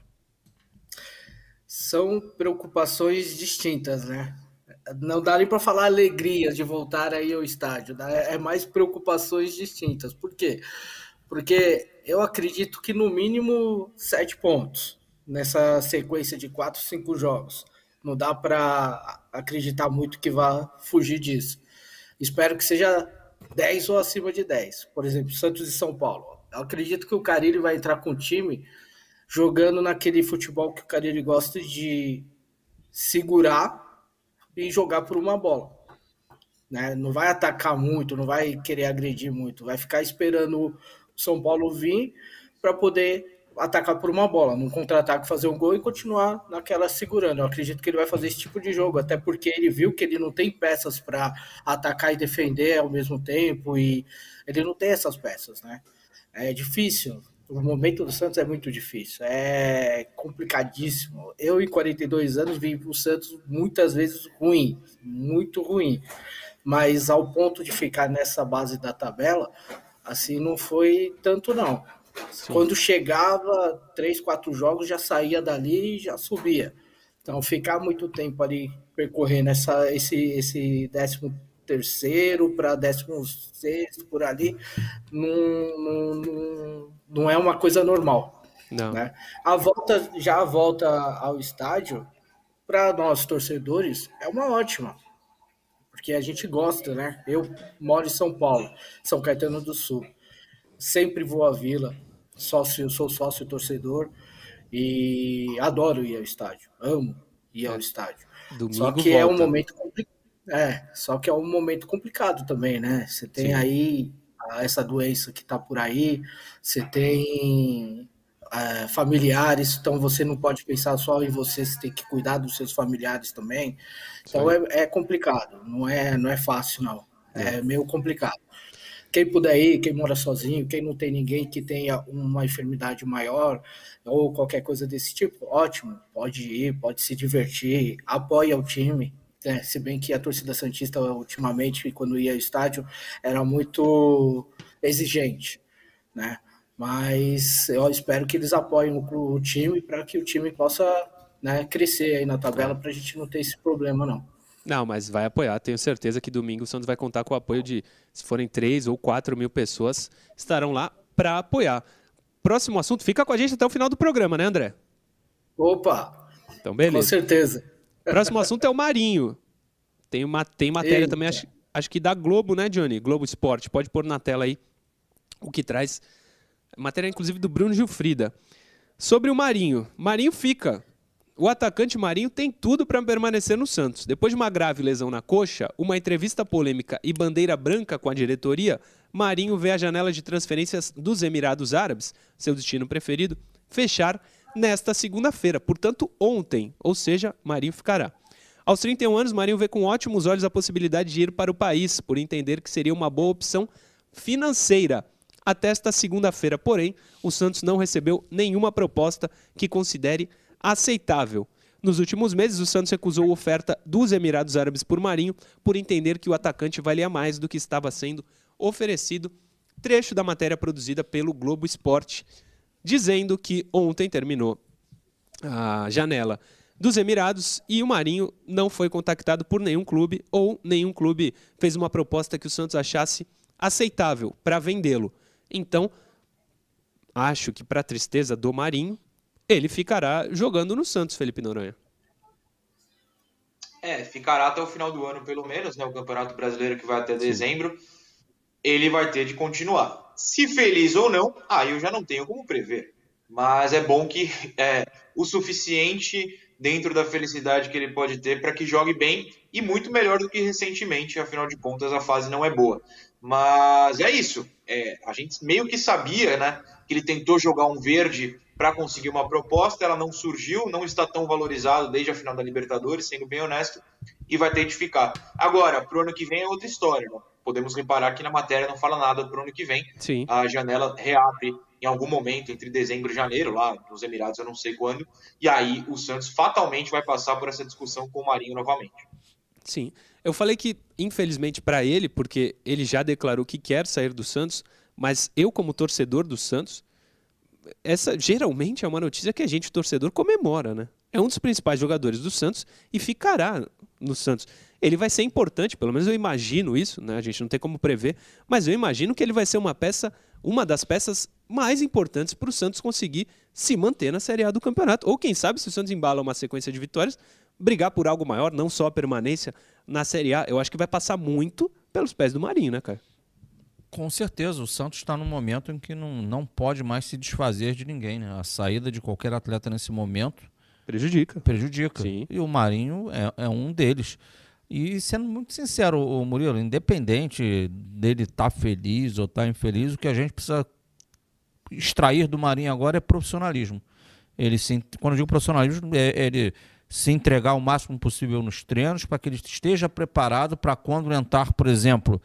São preocupações distintas, né? Não dá nem para falar alegria de voltar aí ao estádio, né? é mais preocupações distintas. Por quê? Porque eu acredito que no mínimo sete pontos nessa sequência de quatro, cinco jogos. Não dá para acreditar muito que vá fugir disso. Espero que seja 10 ou acima de 10. Por exemplo, Santos e São Paulo. Eu acredito que o Carilli vai entrar com o time jogando naquele futebol que o Carilli gosta de segurar e jogar por uma bola. Né? Não vai atacar muito, não vai querer agredir muito, vai ficar esperando o São Paulo vir para poder atacar por uma bola, num contra-ataque fazer um gol e continuar naquela segurando. Eu acredito que ele vai fazer esse tipo de jogo, até porque ele viu que ele não tem peças para atacar e defender ao mesmo tempo e ele não tem essas peças, né? É difícil. O momento do Santos é muito difícil, é complicadíssimo. Eu, em 42 anos, vi o Santos muitas vezes ruim, muito ruim. Mas ao ponto de ficar nessa base da tabela, assim, não foi tanto não. Sim. Quando chegava, três, quatro jogos, já saía dali e já subia. Então, ficar muito tempo ali percorrendo essa, esse, esse décimo terceiro para décimo sexto por ali não, não, não é uma coisa normal. Não. Né? A volta, já a volta ao estádio, para nós torcedores, é uma ótima. Porque a gente gosta, né? Eu moro em São Paulo, São Caetano do Sul. Sempre vou à vila, sócio, sou sócio torcedor e adoro ir ao estádio. Amo ir ao é. estádio. Domingo só que volta. é um momento complicado. É, só que é um momento complicado também, né? Você tem Sim. aí essa doença que tá por aí, você tem é, familiares, então você não pode pensar só em você, você tem que cuidar dos seus familiares também. Então é, é, complicado, não é, não é fácil, não. É, é meio complicado. Quem puder ir, quem mora sozinho, quem não tem ninguém que tenha uma enfermidade maior ou qualquer coisa desse tipo, ótimo, pode ir, pode se divertir, apoia o time. Né? Se bem que a torcida Santista, ultimamente, quando ia ao estádio, era muito exigente, né? Mas eu espero que eles apoiem o, o time para que o time possa né, crescer aí na tabela para a gente não ter esse problema, não. Não, mas vai apoiar. Tenho certeza que domingo o Santos vai contar com o apoio de, se forem 3 ou 4 mil pessoas, estarão lá para apoiar. Próximo assunto, fica com a gente até o final do programa, né, André? Opa! Então, beleza. Com certeza. Próximo assunto é o Marinho. Tem, uma, tem matéria Eita. também, acho, acho que da Globo, né, Johnny? Globo Esporte. Pode pôr na tela aí o que traz Matéria, inclusive, do Bruno Gilfrida. Sobre o Marinho. Marinho fica. O atacante Marinho tem tudo para permanecer no Santos. Depois de uma grave lesão na coxa, uma entrevista polêmica e bandeira branca com a diretoria, Marinho vê a janela de transferências dos Emirados Árabes, seu destino preferido, fechar nesta segunda-feira, portanto ontem, ou seja, Marinho ficará. Aos 31 anos, Marinho vê com ótimos olhos a possibilidade de ir para o país, por entender que seria uma boa opção financeira até esta segunda-feira. Porém, o Santos não recebeu nenhuma proposta que considere aceitável. Nos últimos meses, o Santos recusou a oferta dos Emirados Árabes por Marinho por entender que o atacante valia mais do que estava sendo oferecido. Trecho da matéria produzida pelo Globo Esporte, dizendo que ontem terminou a janela dos Emirados e o Marinho não foi contactado por nenhum clube ou nenhum clube fez uma proposta que o Santos achasse aceitável para vendê-lo. Então, acho que para tristeza do Marinho, ele ficará jogando no Santos, Felipe Noronha. É, ficará até o final do ano, pelo menos, né? O Campeonato Brasileiro que vai até Sim. dezembro. Ele vai ter de continuar. Se feliz ou não, aí eu já não tenho como prever. Mas é bom que é o suficiente dentro da felicidade que ele pode ter para que jogue bem e muito melhor do que recentemente, afinal de contas a fase não é boa. Mas é isso. É, a gente meio que sabia, né, que ele tentou jogar um verde para conseguir uma proposta, ela não surgiu, não está tão valorizado desde a final da Libertadores, sendo bem honesto, e vai ter de ficar. Agora, para o ano que vem é outra história. Né? Podemos reparar que na matéria não fala nada para o ano que vem. Sim. A janela reabre em algum momento entre dezembro e janeiro, lá nos Emirados, eu não sei quando, e aí o Santos fatalmente vai passar por essa discussão com o Marinho novamente. Sim. Eu falei que, infelizmente, para ele, porque ele já declarou que quer sair do Santos, mas eu, como torcedor do Santos, essa geralmente é uma notícia que a gente, torcedor, comemora, né? É um dos principais jogadores do Santos e ficará no Santos. Ele vai ser importante, pelo menos eu imagino isso, né? A gente não tem como prever, mas eu imagino que ele vai ser uma peça, uma das peças mais importantes para o Santos conseguir se manter na Série A do campeonato. Ou quem sabe, se o Santos embala uma sequência de vitórias, brigar por algo maior, não só a permanência na Série A. Eu acho que vai passar muito pelos pés do Marinho, né, cara? Com certeza, o Santos está num momento em que não, não pode mais se desfazer de ninguém. Né? A saída de qualquer atleta nesse momento prejudica. Prejudica. Sim. E o Marinho é, é um deles. E sendo muito sincero, o Murilo, independente dele estar tá feliz ou estar tá infeliz, o que a gente precisa extrair do Marinho agora é profissionalismo. Ele se, quando eu digo profissionalismo, é, é ele se entregar o máximo possível nos treinos para que ele esteja preparado para quando entrar, por exemplo,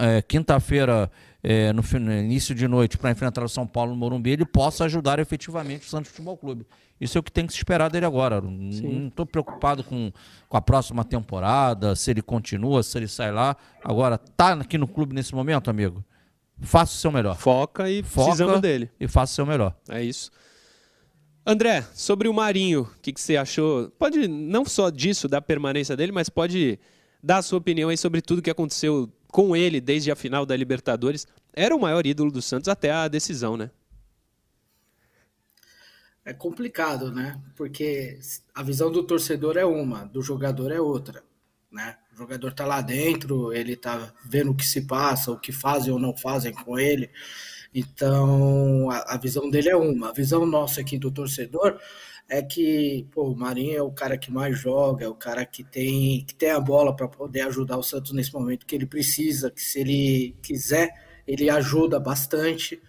é, quinta-feira, é, no, início de noite, para enfrentar o São Paulo no Morumbi, ele possa ajudar efetivamente o Santos Futebol Clube. Isso é o que tem que se esperar dele agora. Sim. Não estou preocupado com, com a próxima temporada, se ele continua, se ele sai lá. Agora, tá aqui no clube nesse momento, amigo? Faça o seu melhor. Foca e Foca precisando dele. E faça o seu melhor. É isso. André, sobre o Marinho, o que, que, você achou? Pode não só disso, da permanência dele, mas pode dar a sua opinião aí sobre tudo que aconteceu com ele desde a final da Libertadores. Era o maior ídolo do Santos até a decisão, né? É complicado, né? Porque a visão do torcedor é uma, do jogador é outra, né? O jogador tá lá dentro, ele tá vendo o que se passa, o que fazem ou não fazem com ele. Então, a, a visão dele é uma. A visão nossa aqui do torcedor é que pô, o Marinho é o cara que mais joga, é o cara que tem, que tem a bola para poder ajudar o Santos nesse momento que ele precisa, que se ele quiser, ele ajuda bastante.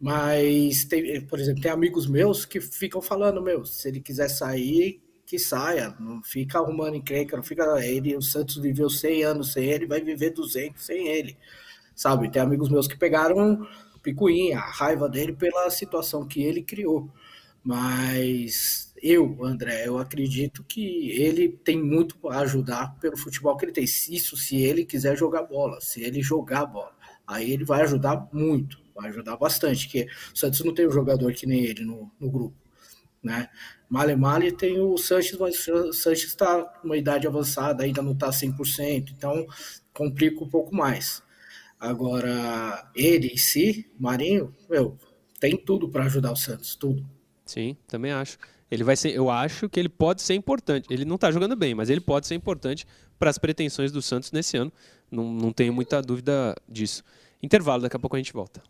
Mas, tem, por exemplo, tem amigos meus que ficam falando, meu, se ele quiser sair, que saia, não fica arrumando encrenca, não fica ele, o Santos viveu 100 anos sem ele, vai viver 200 sem ele, sabe? Tem amigos meus que pegaram picuinha, a raiva dele pela situação que ele criou. Mas eu, André, eu acredito que ele tem muito a ajudar pelo futebol que ele tem. Isso se ele quiser jogar bola, se ele jogar bola. Aí ele vai ajudar muito, vai ajudar bastante, porque o Santos não tem um jogador que nem ele no, no grupo. Né? Male Male tem o Sanches, mas o Sanches está com uma idade avançada, ainda não está 100%, então complica um pouco mais. Agora, ele em si, Marinho, meu, tem tudo para ajudar o Santos, tudo. Sim, também acho. Ele vai ser, eu acho que ele pode ser importante. Ele não está jogando bem, mas ele pode ser importante para as pretensões do Santos nesse ano. Não, não tenho muita dúvida disso. Intervalo, daqui a pouco a gente volta.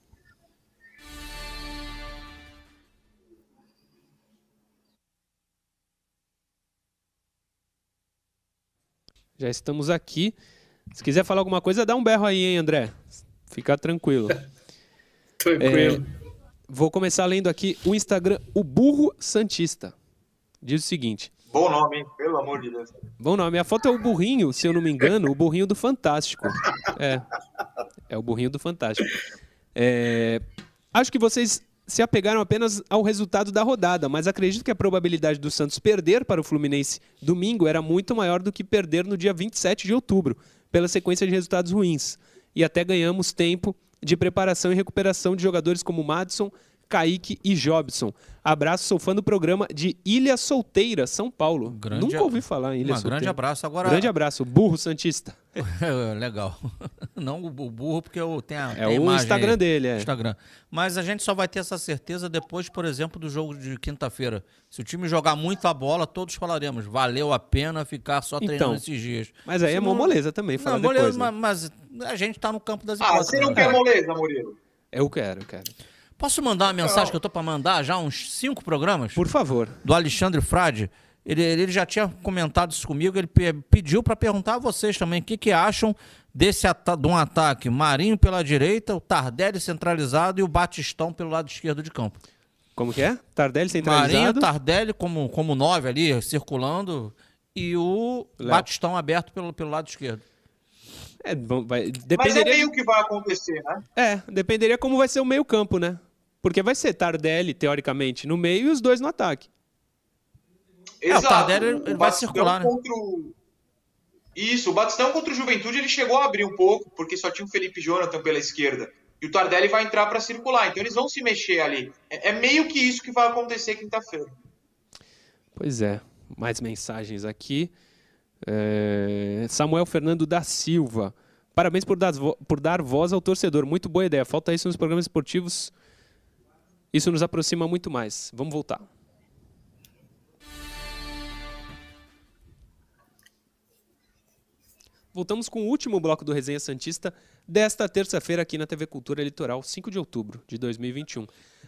Já estamos aqui. Se quiser falar alguma coisa, dá um berro aí, hein, André? Fica tranquilo. tranquilo. É, Vou começar lendo aqui o Instagram, o Burro Santista. Diz o seguinte. Bom nome, hein? Pelo amor de Deus. Bom nome. A foto é o burrinho, se eu não me engano, o burrinho do Fantástico. É. É o burrinho do Fantástico. É, acho que vocês se apegaram apenas ao resultado da rodada, mas acredito que a probabilidade do Santos perder para o Fluminense domingo era muito maior do que perder no dia 27 de outubro, pela sequência de resultados ruins. E até ganhamos tempo de preparação e recuperação de jogadores como Madison, Kaique e Jobson. Abraço, sou fã do programa de Ilha Solteira, São Paulo. Grande Nunca ouvi falar em Ilha Solteira. Grande abraço. Agora... Grande abraço, burro Santista. Legal. Não o burro, porque eu tenho a, é tem o Instagram aí. dele, é. Instagram. Mas a gente só vai ter essa certeza depois, por exemplo, do jogo de quinta-feira. Se o time jogar muito a bola, todos falaremos. Valeu a pena ficar só treinando então, esses dias. Mas aí é não... moleza também, fala não, depois. Moleza, né? mas, a gente está no campo das ah, hipóteses. Ah, você não né? quer moleza, Murilo? Eu quero, eu quero. Posso mandar uma mensagem não. que eu tô para mandar já uns cinco programas? Por favor. Do Alexandre Frade. Ele, ele já tinha comentado isso comigo, ele pediu para perguntar a vocês também o que, que acham desse de um ataque Marinho pela direita, o Tardelli centralizado e o Batistão pelo lado esquerdo de campo. Como que é? Tardelli centralizado? Marinho, Tardelli como, como nove ali, circulando, e o Léo. Batistão aberto pelo, pelo lado esquerdo. É, vai, dependeria... Mas é meio que vai acontecer, né? É, dependeria como vai ser o meio campo, né? Porque vai ser Tardelli, teoricamente, no meio e os dois no ataque. Exato. É, o Tardelli ele vai circular, né? O... Isso, o Batistão contra o Juventude ele chegou a abrir um pouco, porque só tinha o Felipe Jonathan pela esquerda. E o Tardelli vai entrar para circular. Então eles vão se mexer ali. É, é meio que isso que vai acontecer quinta-feira. Pois é. Mais mensagens aqui. É... Samuel Fernando da Silva. Parabéns por dar, por dar voz ao torcedor. Muito boa ideia. Falta isso nos programas esportivos. Isso nos aproxima muito mais. Vamos voltar. Voltamos com o último bloco do Resenha Santista desta terça-feira aqui na TV Cultura Litoral, 5 de outubro de 2021.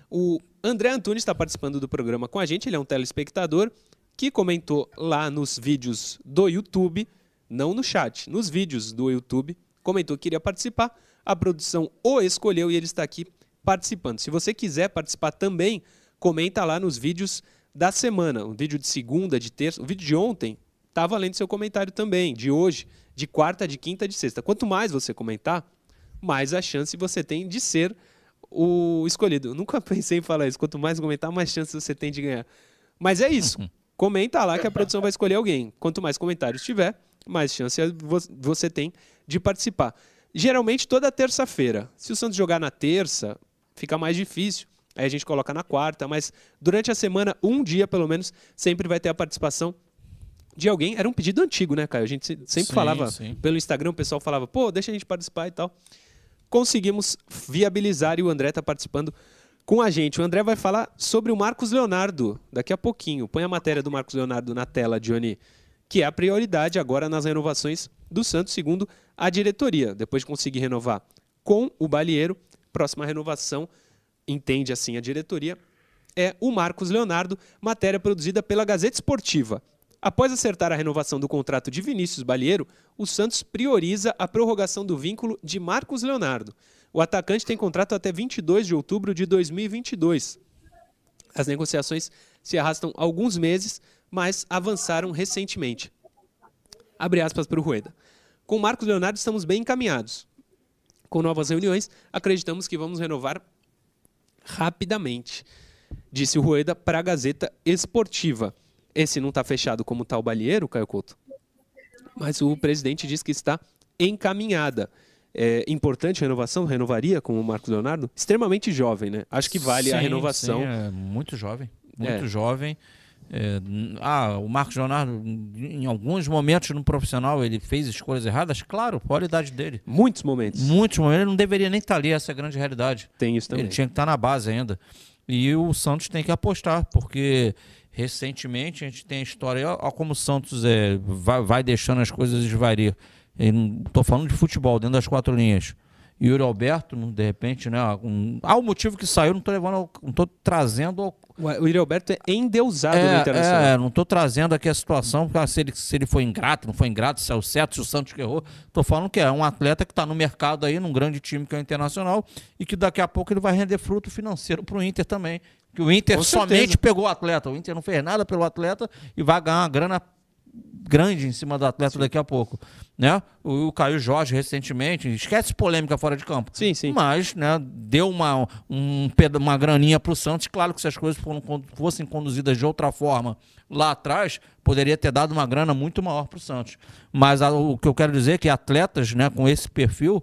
O André Antunes está participando do programa com a gente, ele é um telespectador que comentou lá nos vídeos do YouTube, não no chat, nos vídeos do YouTube, comentou que iria participar. A produção o escolheu e ele está aqui participando. Se você quiser participar também, comenta lá nos vídeos da semana. O vídeo de segunda, de terça, o vídeo de ontem está valendo seu comentário também, de hoje, de quarta, de quinta, de sexta. Quanto mais você comentar, mais a chance você tem de ser o escolhido. Eu nunca pensei em falar isso. Quanto mais comentar, mais chance você tem de ganhar. Mas é isso. Comenta lá que a produção vai escolher alguém. Quanto mais comentários tiver, mais chance você tem de participar. Geralmente toda terça-feira. Se o Santos jogar na terça, fica mais difícil. Aí a gente coloca na quarta, mas durante a semana, um dia pelo menos, sempre vai ter a participação de alguém. Era um pedido antigo, né, Caio? A gente sempre sim, falava sim. pelo Instagram, o pessoal falava, pô, deixa a gente participar e tal. Conseguimos viabilizar e o André está participando com a gente. O André vai falar sobre o Marcos Leonardo daqui a pouquinho. Põe a matéria do Marcos Leonardo na tela, Johnny, que é a prioridade agora nas renovações do Santos, segundo a diretoria. Depois de conseguir renovar com o Balieiro, próxima renovação, entende assim a diretoria, é o Marcos Leonardo, matéria produzida pela Gazeta Esportiva. Após acertar a renovação do contrato de Vinícius Balieiro, o Santos prioriza a prorrogação do vínculo de Marcos Leonardo. O atacante tem contrato até 22 de outubro de 2022. As negociações se arrastam alguns meses, mas avançaram recentemente. Abre aspas para o Rueda. Com Marcos Leonardo estamos bem encaminhados. Com novas reuniões, acreditamos que vamos renovar rapidamente, disse o Rueda para a Gazeta Esportiva. Esse não está fechado como tal balieiro, Caio Couto, mas o presidente diz que está encaminhada. É importante a renovação, renovaria com o Marcos Leonardo? Extremamente jovem, né? Acho que vale sim, a renovação. Sim, é muito jovem, muito é. jovem. É, ah, o Marcos Leonardo, em alguns momentos no profissional, ele fez escolhas erradas? Claro, qual a idade dele? Muitos momentos. Muitos momentos. Ele não deveria nem estar ali, essa é a grande realidade. Tem isso também. Ele tinha que estar na base ainda. E o Santos tem que apostar, porque recentemente a gente tem a história, olha como o Santos é, vai, vai deixando as coisas esvair. Estou falando de futebol, dentro das quatro linhas. Yuri Alberto, de repente, né? Um, ah, o motivo que saiu, não estou levando, não estou trazendo. O Yuri Alberto é endeusado é, no Internacional. É, não estou trazendo aqui a situação, porque, se, ele, se ele foi ingrato, não foi ingrato, se é o certo, se o Santos que errou. Estou falando que é um atleta que está no mercado aí, num grande time que é o Internacional, e que daqui a pouco ele vai render fruto financeiro para o Inter também. Que o Inter somente pegou o atleta. O Inter não fez nada pelo atleta e vai ganhar uma grana grande em cima do atleta sim. daqui a pouco. Né? O, o Caio Jorge, recentemente, esquece polêmica fora de campo. Sim, sim. Mas né, deu uma, um, uma graninha para o Santos. Claro que se as coisas foram, fossem conduzidas de outra forma lá atrás, poderia ter dado uma grana muito maior para o Santos. Mas a, o que eu quero dizer é que atletas né, com esse perfil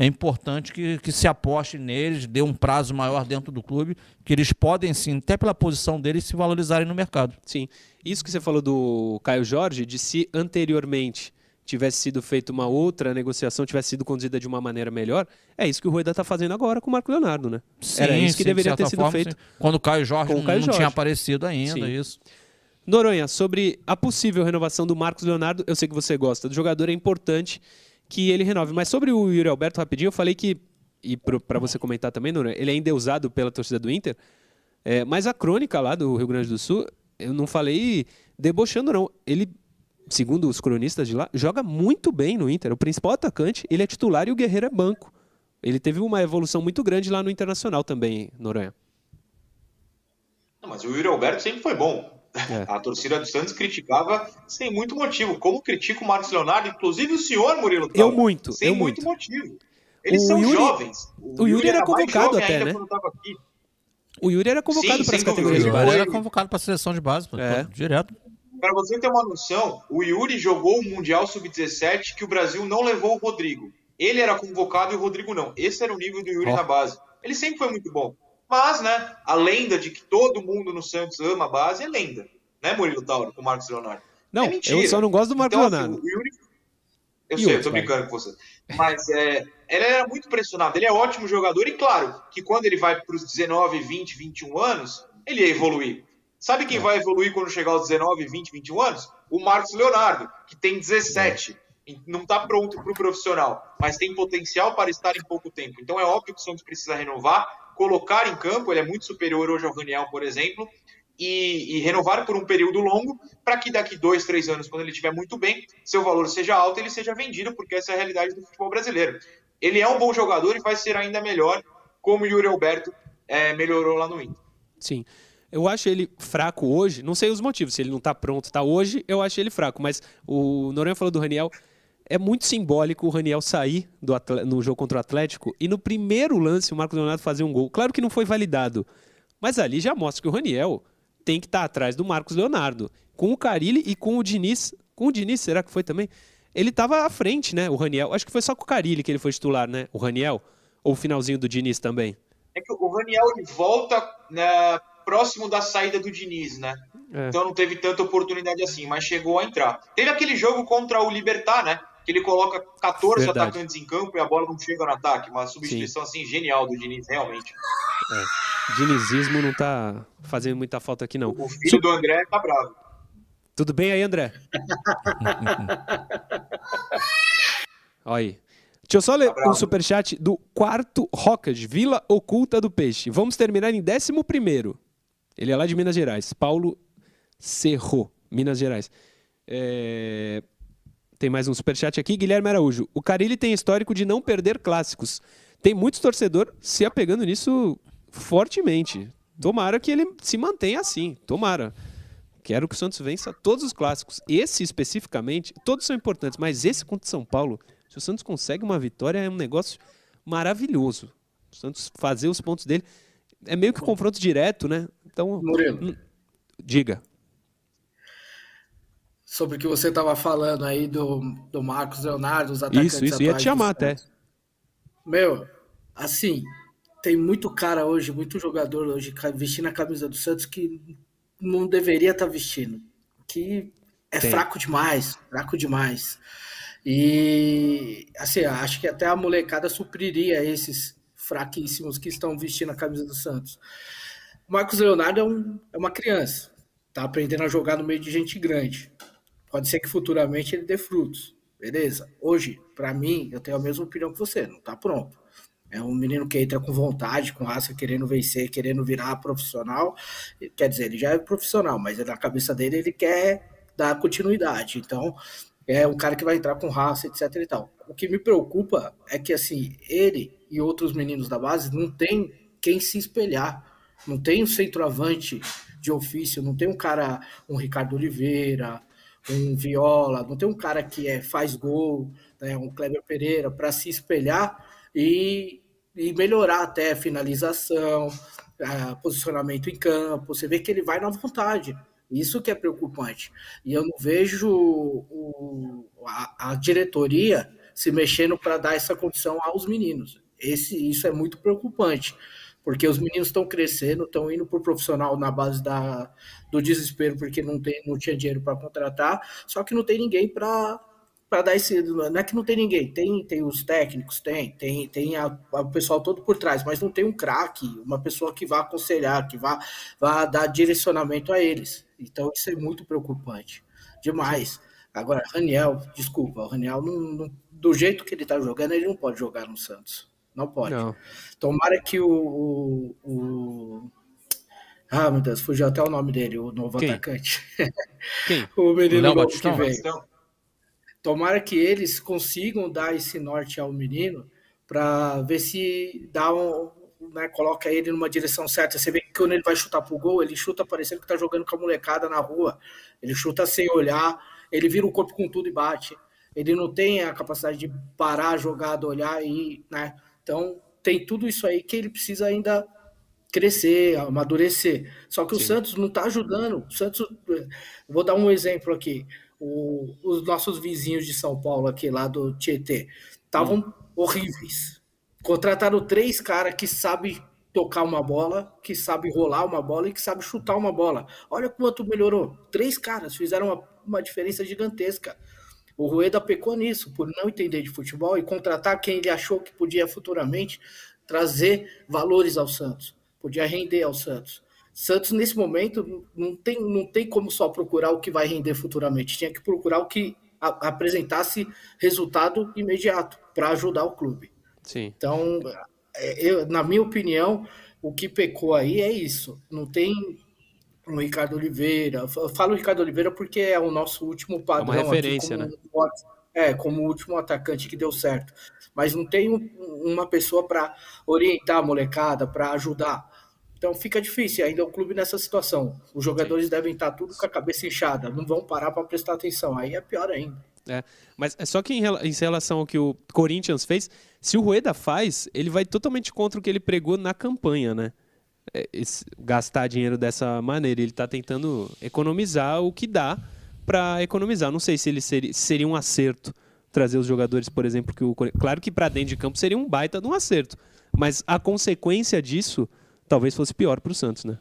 é importante que, que se aposte neles, dê um prazo maior dentro do clube, que eles podem sim, até pela posição deles, se valorizarem no mercado. Sim. Isso que você falou do Caio Jorge, de se anteriormente tivesse sido feita uma outra negociação, tivesse sido conduzida de uma maneira melhor, é isso que o Rueda está fazendo agora com o Marco Leonardo, né? Sim, Era isso que sim, deveria de ter sido forma, feito. Sim. Quando o Caio Jorge o Caio não, Jorge. tinha aparecido ainda, isso. Noronha, sobre a possível renovação do Marcos Leonardo, eu sei que você gosta do jogador, é importante que ele renove. Mas sobre o Yuri Alberto, rapidinho, eu falei que, e para você comentar também, Nora, ele é ainda usado pela torcida do Inter, é, mas a crônica lá do Rio Grande do Sul, eu não falei debochando, não. Ele, segundo os cronistas de lá, joga muito bem no Inter. O principal atacante, ele é titular e o Guerreiro é banco. Ele teve uma evolução muito grande lá no Internacional também, Noronha. Não, mas o Yuri Alberto sempre foi bom. É. A torcida do Santos criticava sem muito motivo. Como critica o Marcos Leonardo, inclusive o senhor Murilo Eu muito. Sem eu muito, motivo. Eles o são Yuri, jovens. O, o Yuri, Yuri, era, convocado até, né? O Yuri era convocado para as categorias de base. Ele era convocado para a seleção de base, é. direto. Para você ter uma noção, o Yuri jogou o Mundial Sub-17 que o Brasil não levou o Rodrigo. Ele era convocado e o Rodrigo não. Esse era o nível do Yuri oh. na base. Ele sempre foi muito bom. Mas, né, a lenda de que todo mundo no Santos ama a base é lenda. Né, Murilo Tauro, com o Marcos Leonardo? Não, é eu só não gosto do Marcos então, assim, Leonardo. Yuri... Eu e sei, eu tô brincando com você. Mas é, ele era muito pressionado. Ele é ótimo jogador e, claro, que quando ele vai para os 19, 20, 21 anos, ele ia evoluir. Sabe quem é. vai evoluir quando chegar aos 19, 20, 21 anos? O Marcos Leonardo, que tem 17. É. Não está pronto para o profissional, mas tem potencial para estar em pouco tempo. Então é óbvio que o Santos precisa renovar colocar em campo, ele é muito superior hoje ao Raniel, por exemplo, e, e renovar por um período longo, para que daqui dois, três anos, quando ele estiver muito bem, seu valor seja alto ele seja vendido, porque essa é a realidade do futebol brasileiro. Ele é um bom jogador e vai ser ainda melhor, como o Yuri Alberto é, melhorou lá no Inter. Sim. Eu acho ele fraco hoje, não sei os motivos, se ele não está pronto, está hoje, eu acho ele fraco, mas o Noronha falou do Raniel, é muito simbólico o Raniel sair no jogo contra o Atlético e no primeiro lance o Marcos Leonardo fazer um gol. Claro que não foi validado, mas ali já mostra que o Raniel tem que estar tá atrás do Marcos Leonardo. Com o Carilli e com o Diniz. Com o Diniz, será que foi também? Ele estava à frente, né? O Raniel. Acho que foi só com o Carilli que ele foi titular, né? O Raniel. Ou o finalzinho do Diniz também. É que o Raniel ele volta né, próximo da saída do Diniz, né? É. Então não teve tanta oportunidade assim, mas chegou a entrar. Teve aquele jogo contra o Libertar, né? Que ele coloca 14 Verdade. atacantes em campo e a bola não chega no ataque. Uma substituição Sim. assim genial do Diniz, realmente. É. Dinizismo não tá fazendo muita falta aqui, não. O filho Su... do André tá bravo. Tudo bem aí, André? Olha aí. Deixa eu só ler tá um superchat do quarto Rockage, Vila Oculta do Peixe. Vamos terminar em décimo primeiro. Ele é lá de Minas Gerais. Paulo Cerro, Minas Gerais. É... Tem mais um superchat aqui. Guilherme Araújo. O Carilli tem histórico de não perder clássicos. Tem muitos torcedores se apegando nisso fortemente. Tomara que ele se mantenha assim. Tomara. Quero que o Santos vença todos os clássicos. Esse especificamente, todos são importantes, mas esse contra o São Paulo, se o Santos consegue uma vitória, é um negócio maravilhoso. O Santos fazer os pontos dele é meio que confronto direto, né? Então, Murilo. Hum, diga. Sobre o que você estava falando aí do, do Marcos Leonardo, os atacantes Isso, isso, ia te chamar até. Meu, assim, tem muito cara hoje, muito jogador hoje vestindo a camisa do Santos que não deveria estar tá vestindo. Que é Tem. fraco demais, fraco demais. E assim, acho que até a molecada supriria esses fraquíssimos que estão vestindo a camisa do Santos. Marcos Leonardo é, um, é uma criança, tá aprendendo a jogar no meio de gente grande. Pode ser que futuramente ele dê frutos, beleza? Hoje, para mim, eu tenho a mesma opinião que você, não tá pronto. É um menino que entra com vontade, com raça, querendo vencer, querendo virar profissional. Quer dizer, ele já é profissional, mas na cabeça dele ele quer dar continuidade. Então, é um cara que vai entrar com raça, etc e tal. O que me preocupa é que, assim, ele e outros meninos da base não tem quem se espelhar. Não tem um centroavante de ofício, não tem um cara, um Ricardo Oliveira, um Viola, não tem um cara que é, faz gol, né, um Kleber Pereira, para se espelhar e, e melhorar até finalização, posicionamento em campo. Você vê que ele vai na vontade. Isso que é preocupante. E eu não vejo o, a, a diretoria se mexendo para dar essa condição aos meninos. Esse, isso é muito preocupante, porque os meninos estão crescendo, estão indo para o profissional na base da, do desespero, porque não, tem, não tinha dinheiro para contratar, só que não tem ninguém para dar esse. Não é que não tem ninguém, tem, tem os técnicos, tem, tem, tem a, a, o pessoal todo por trás, mas não tem um craque, uma pessoa que vá aconselhar, que vá, vá dar direcionamento a eles. Então isso é muito preocupante. Demais. Agora, Raniel, desculpa, o Raniel, não, não, do jeito que ele tá jogando, ele não pode jogar no Santos. Não pode. Não. Tomara que o, o, o. Ah, meu Deus, fugiu até o nome dele, o novo Quem? atacante. Quem? o menino novo que veio. Tomara que eles consigam dar esse norte ao menino para ver se dá um, né, coloca ele numa direção certa. Você vê que quando ele vai chutar pro gol, ele chuta parecendo que tá jogando com a molecada na rua. Ele chuta sem olhar, ele vira o corpo com tudo e bate. Ele não tem a capacidade de parar a jogada, olhar e, né? Então, tem tudo isso aí que ele precisa ainda crescer, amadurecer. Só que Sim. o Santos não está ajudando. O Santos, vou dar um exemplo aqui o, os nossos vizinhos de São Paulo, aqui lá do Tietê, estavam hum. horríveis. Contrataram três caras que sabem tocar uma bola, que sabe rolar uma bola e que sabe chutar uma bola. Olha quanto melhorou. Três caras fizeram uma, uma diferença gigantesca. O Rueda pecou nisso, por não entender de futebol e contratar quem ele achou que podia futuramente trazer valores ao Santos, podia render ao Santos. Santos, nesse momento, não tem, não tem como só procurar o que vai render futuramente. Tinha que procurar o que a, apresentasse resultado imediato para ajudar o clube. Sim. Então, é, eu, na minha opinião, o que pecou aí é isso. Não tem o Ricardo Oliveira. Eu falo Ricardo Oliveira porque é o nosso último padrão. É uma referência, como, né? É, como o último atacante que deu certo. Mas não tem uma pessoa para orientar a molecada, para ajudar. Então fica difícil ainda o clube nessa situação. Os jogadores Sim. devem estar tudo com a cabeça inchada, não vão parar para prestar atenção. Aí é pior ainda. É, mas é só que em, relação ao que o Corinthians fez, se o Rueda faz, ele vai totalmente contra o que ele pregou na campanha, né? É, esse, gastar dinheiro dessa maneira. Ele está tentando economizar o que dá para economizar. Não sei se ele seria, seria um acerto trazer os jogadores, por exemplo, que o claro que para dentro de campo seria um baita de um acerto, mas a consequência disso talvez fosse pior para o Santos, né?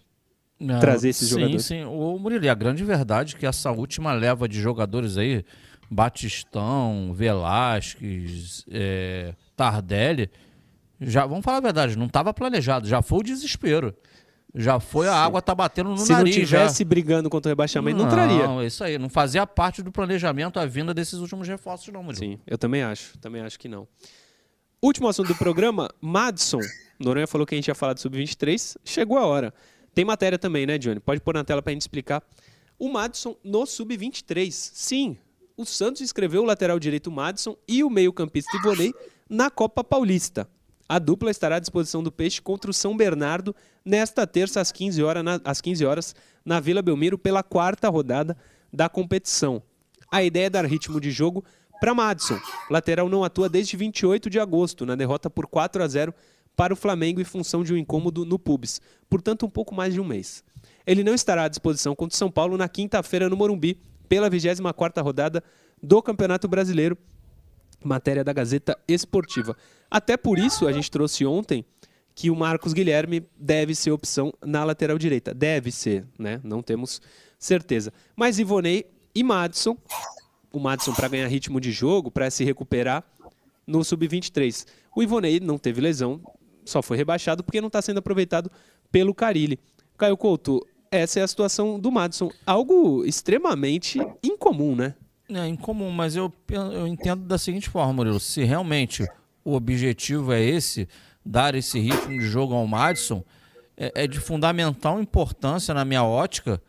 Não, trazer esses sim, jogadores. Sim, sim. O Murilo, a grande verdade é que essa última leva de jogadores aí, Batistão, Velasquez, é, Tardelli, já, vamos falar a verdade, não estava planejado, já foi o desespero. Já foi, a água tá batendo no Se nariz. Se não tivesse já. brigando contra o rebaixamento, não, não traria. Não, isso aí. Não fazia parte do planejamento a vinda desses últimos reforços, não, Murilo. Sim, eu também acho. Também acho que não. Último assunto do programa, Madison. Noronha falou que a gente ia falar de Sub-23. Chegou a hora. Tem matéria também, né, Johnny? Pode pôr na tela para a gente explicar. O Madison no Sub-23. Sim, o Santos escreveu o lateral direito Madison e o meio-campista Ivonei na Copa Paulista. A dupla estará à disposição do Peixe contra o São Bernardo nesta terça às 15 horas na, às 15 horas, na Vila Belmiro pela quarta rodada da competição. A ideia é dar ritmo de jogo para Madison. Lateral não atua desde 28 de agosto, na derrota por 4 a 0 para o Flamengo em função de um incômodo no pubis, portanto um pouco mais de um mês. Ele não estará à disposição contra o São Paulo na quinta-feira no Morumbi, pela 24ª rodada do Campeonato Brasileiro, matéria da Gazeta Esportiva. Até por isso, a gente trouxe ontem que o Marcos Guilherme deve ser opção na lateral direita. Deve ser, né? Não temos certeza. Mas Ivonei e Madison, o Madison para ganhar ritmo de jogo, para se recuperar no sub-23. O Ivonei não teve lesão, só foi rebaixado porque não está sendo aproveitado pelo Carilli. Caio Couto, essa é a situação do Madison. Algo extremamente incomum, né? É incomum, mas eu, eu entendo da seguinte forma, Murilo. Se realmente o objetivo é esse, dar esse ritmo de jogo ao Madison, é, é de fundamental importância na minha ótica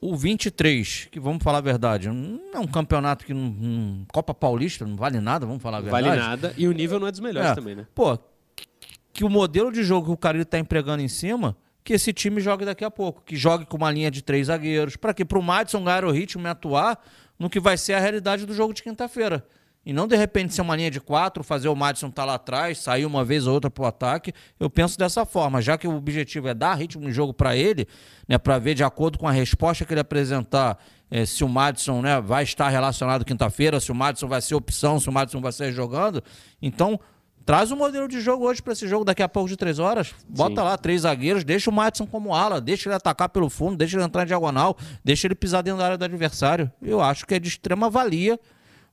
o 23, que vamos falar a verdade, não é um campeonato que não, Copa Paulista não vale nada, vamos falar a verdade. Vale nada e o nível não é dos melhores é, também, né? Pô, que, que o modelo de jogo que o cara está empregando em cima, que esse time jogue daqui a pouco, que jogue com uma linha de três zagueiros, para que para o Madison ganhar o ritmo e atuar no que vai ser a realidade do jogo de quinta-feira. E não de repente ser uma linha de quatro, fazer o Madison estar tá lá atrás, sair uma vez ou outra para o ataque. Eu penso dessa forma, já que o objetivo é dar ritmo no jogo para ele, né, para ver de acordo com a resposta que ele apresentar, é, se o Madison né, vai estar relacionado quinta-feira, se o Madison vai ser opção, se o Madison vai sair jogando. Então, traz o modelo de jogo hoje para esse jogo daqui a pouco de três horas. Bota Sim. lá três zagueiros, deixa o Madison como ala, deixa ele atacar pelo fundo, deixa ele entrar em diagonal, deixa ele pisar dentro da área do adversário. Eu acho que é de extrema valia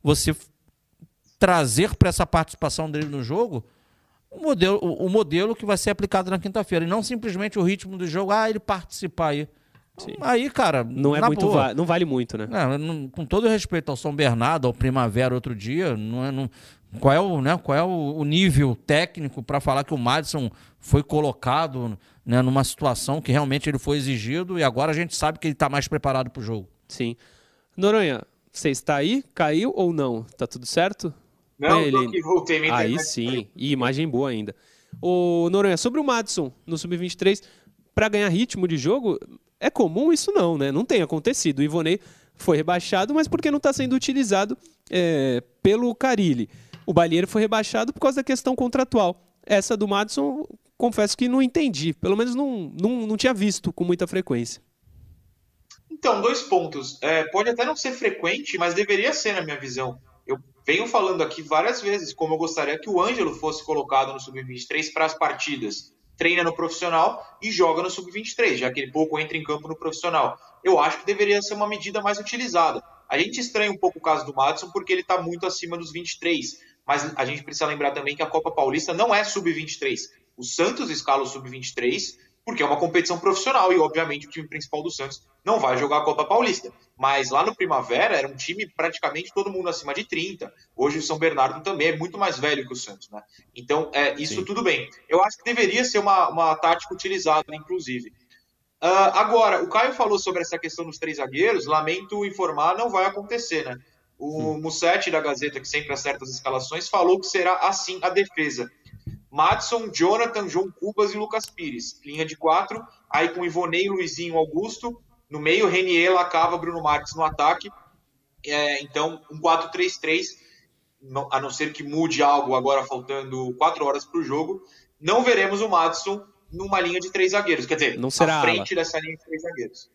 você trazer para essa participação dele no jogo o modelo, o, o modelo que vai ser aplicado na quinta-feira. E não simplesmente o ritmo do jogo, ah, ele participar aí. Sim. Aí, cara, não é muito va não vale muito, né? Não, não, com todo respeito ao São Bernardo, ao Primavera outro dia, não é, não, qual é o, né, qual é o, o nível técnico para falar que o Madison foi colocado né, numa situação que realmente ele foi exigido e agora a gente sabe que ele está mais preparado para o jogo. Sim. Noronha, você está aí? Caiu ou não? Tá tudo certo? Não, ele... aqui, voltei minha Aí sim, e imagem boa ainda. O Noronha, sobre o Madison no Sub-23, para ganhar ritmo de jogo, é comum isso não, né? Não tem acontecido. O Ivonei foi rebaixado, mas porque não está sendo utilizado é, pelo Carilli. O Balheiro foi rebaixado por causa da questão contratual. Essa do Madison, confesso que não entendi. Pelo menos não, não, não tinha visto com muita frequência. Então, dois pontos. É, pode até não ser frequente, mas deveria ser, na minha visão. Eu venho falando aqui várias vezes como eu gostaria que o Ângelo fosse colocado no Sub-23 para as partidas. Treina no profissional e joga no Sub-23, já que ele pouco entra em campo no profissional. Eu acho que deveria ser uma medida mais utilizada. A gente estranha um pouco o caso do Madison porque ele está muito acima dos 23. Mas a gente precisa lembrar também que a Copa Paulista não é Sub-23. O Santos escala o Sub-23 porque é uma competição profissional e, obviamente, o time principal do Santos não vai jogar a Copa Paulista. Mas lá no Primavera era um time praticamente todo mundo acima de 30. Hoje o São Bernardo também é muito mais velho que o Santos, né? Então, é, isso Sim. tudo bem. Eu acho que deveria ser uma, uma tática utilizada, inclusive. Uh, agora, o Caio falou sobre essa questão dos três zagueiros. Lamento informar, não vai acontecer, né? O Mussetti da Gazeta, que sempre acerta as escalações, falou que será assim a defesa. Madison, Jonathan, João Cubas e Lucas Pires. Linha de quatro, aí com Ivonei, Luizinho, Augusto. No meio, Renier, Lacava, Bruno Marques no ataque. É, então, um 4-3-3, a não ser que mude algo agora, faltando quatro horas para o jogo. Não veremos o Madison numa linha de três zagueiros. Quer dizer, não será à frente ala. dessa linha de três zagueiros.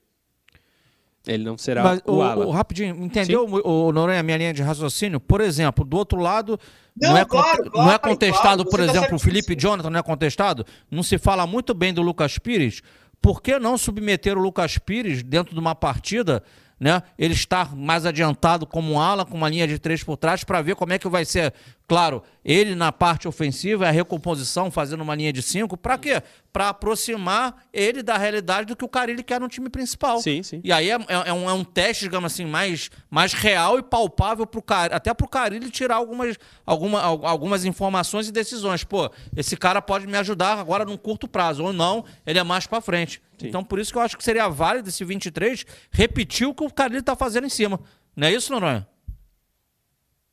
Ele não será Mas, o, o, ala. O, rapidinho, entendeu, o, Noronha, a minha linha de raciocínio? Por exemplo, do outro lado, não, não é, claro, claro, não é contestado, claro, por tá exemplo, o Felipe Jonathan não é contestado? Não se fala muito bem do Lucas Pires, por que não submeter o Lucas Pires dentro de uma partida né? Ele estar mais adiantado como um ala, com uma linha de três por trás, para ver como é que vai ser. Claro, ele na parte ofensiva, a recomposição, fazendo uma linha de cinco, para quê? Para aproximar ele da realidade do que o Carilli quer no time principal. Sim, sim. E aí é, é, é um, é um, teste, digamos assim, mais, mais real e palpável pro Car... até para o Carilli tirar algumas, alguma, algumas informações e decisões. Pô, esse cara pode me ajudar agora num curto prazo, ou não, ele é mais para frente. Sim. Então, por isso que eu acho que seria válido esse 23 repetir o que o Carlinhos está fazendo em cima. Não é isso, Noronha?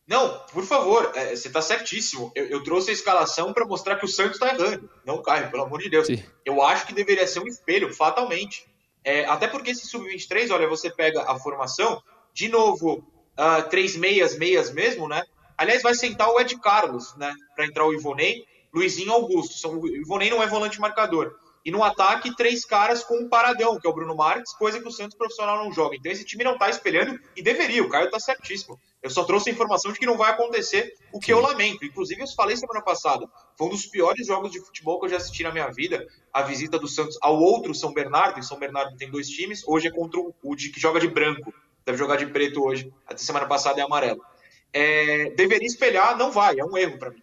Não, por favor, é, você está certíssimo. Eu, eu, trouxe a escalação para mostrar que o Santos está errando. Não, Caio, pelo amor de Deus. Sim. Eu acho que deveria ser um espelho, fatalmente. É, até porque esse sub-23, olha, você pega a formação, de novo, uh, três meias, meias mesmo, né? Aliás, vai sentar o Ed Carlos, né? Para entrar o Ivonei, Luizinho Augusto. O Ivonei não é volante marcador. E no ataque, três caras com um paradão, que é o Bruno Marques, coisa que o Santos profissional não joga. Então esse time não está espelhando e deveria, o Caio está certíssimo. Eu só trouxe a informação de que não vai acontecer, o que eu lamento. Inclusive, eu falei semana passada, foi um dos piores jogos de futebol que eu já assisti na minha vida, a visita do Santos ao outro São Bernardo, e São Bernardo tem dois times, hoje é contra o de, que joga de branco, deve jogar de preto hoje, até semana passada é amarelo. É, deveria espelhar, não vai, é um erro para mim.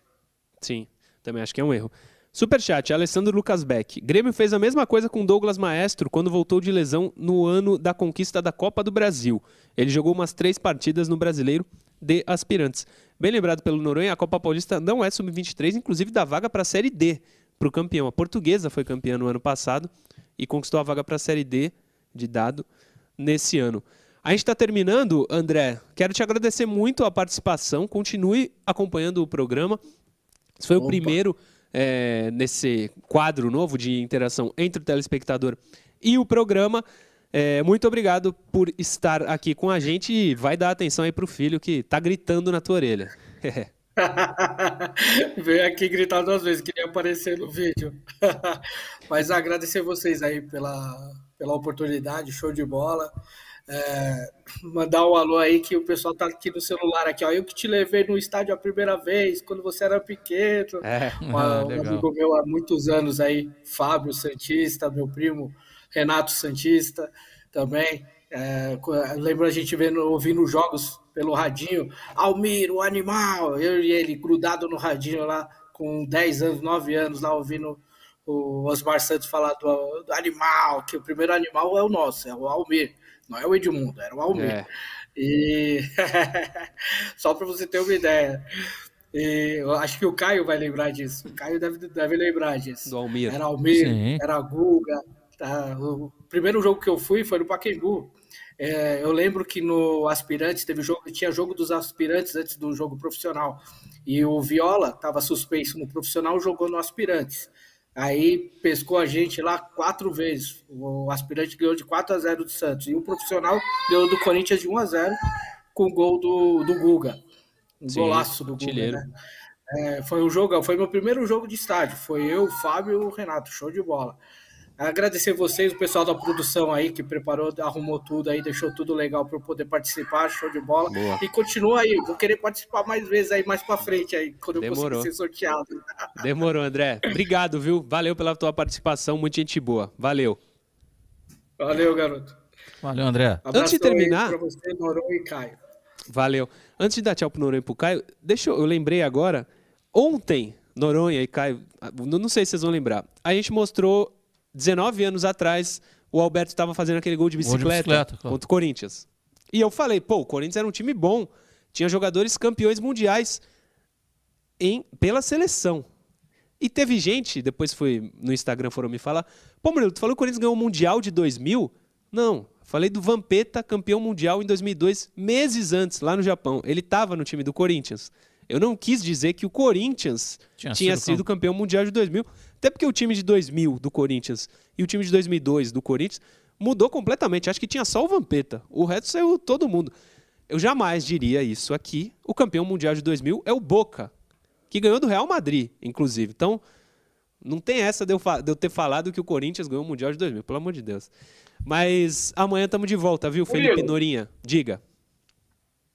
Sim, também acho que é um erro. Superchat, Alessandro Lucas Beck. Grêmio fez a mesma coisa com Douglas Maestro quando voltou de lesão no ano da conquista da Copa do Brasil. Ele jogou umas três partidas no Brasileiro de Aspirantes. Bem lembrado pelo Noronha, a Copa Paulista não é sub-23, inclusive dá vaga para a Série D para o campeão. A portuguesa foi campeã no ano passado e conquistou a vaga para a Série D de dado nesse ano. A gente está terminando, André. Quero te agradecer muito a participação. Continue acompanhando o programa. Esse foi Opa. o primeiro é, nesse quadro novo de interação entre o telespectador e o programa. É, muito obrigado por estar aqui com a gente e vai dar atenção aí pro filho que está gritando na tua orelha. Veio aqui gritar duas vezes, queria aparecer no vídeo. Mas agradecer vocês aí pela, pela oportunidade, show de bola. É, mandar um alô aí que o pessoal tá aqui no celular aqui, ó. Eu que te levei no estádio a primeira vez, quando você era pequeno. É, um, um amigo meu há muitos anos aí, Fábio Santista, meu primo Renato Santista também. É, lembro a gente vendo, ouvindo jogos pelo radinho, Almir, o animal, eu e ele grudado no radinho lá, com 10 anos, 9 anos, lá ouvindo o Osmar Santos falar do, do animal, que o primeiro animal é o nosso, é o Almir. Não é o Edmundo, era o Almir. É. E só para você ter uma ideia. E eu acho que o Caio vai lembrar disso. O Caio deve, deve lembrar disso. Do Almir. Era Almir, Sim. era Guga. Tá? O primeiro jogo que eu fui foi no Pacaembu. É, eu lembro que no Aspirantes teve jogo, tinha jogo dos aspirantes antes do jogo profissional. E o Viola estava suspenso no profissional, jogou no Aspirantes. Aí pescou a gente lá quatro vezes. O aspirante ganhou de 4 a 0 do Santos. E o profissional ganhou do Corinthians de 1 a 0 com o gol do, do Guga. Um Sim, golaço do Guga, né? É, foi um jogo, foi meu primeiro jogo de estádio. Foi eu, o Fábio e o Renato. Show de bola. Agradecer vocês, o pessoal da produção aí que preparou, arrumou tudo aí, deixou tudo legal para eu poder participar, show de bola. Boa. E continua aí, vou querer participar mais vezes aí, mais para frente aí, quando Demorou. eu conseguir ser sorteado. Demorou, André. Obrigado, viu? Valeu pela tua participação, muito gente boa. Valeu. Valeu, garoto. Valeu, André. Abraço Antes de terminar. Para você, Noronha e Caio. Valeu. Antes de dar tchau pro Noronha e pro Caio, deixa eu, eu lembrei agora, ontem, Noronha e Caio, não sei se vocês vão lembrar, a gente mostrou 19 anos atrás, o Alberto estava fazendo aquele gol de bicicleta, gol de bicicleta claro. contra o Corinthians. E eu falei, pô, o Corinthians era um time bom, tinha jogadores campeões mundiais em, pela seleção. E teve gente, depois foi no Instagram, foram me falar, pô, Murilo, tu falou que o Corinthians ganhou o Mundial de 2000? Não, falei do Vampeta, campeão mundial em 2002, meses antes, lá no Japão. Ele estava no time do Corinthians. Eu não quis dizer que o Corinthians tinha, tinha sido, sido campeão mundial de 2000, até porque o time de 2000 do Corinthians e o time de 2002 do Corinthians mudou completamente. Acho que tinha só o Vampeta. O resto saiu todo mundo. Eu jamais diria isso aqui. O campeão mundial de 2000 é o Boca, que ganhou do Real Madrid, inclusive. Então, não tem essa de eu, de eu ter falado que o Corinthians ganhou o mundial de 2000, pelo amor de Deus. Mas amanhã estamos de volta, viu, Felipe Norinha? Diga.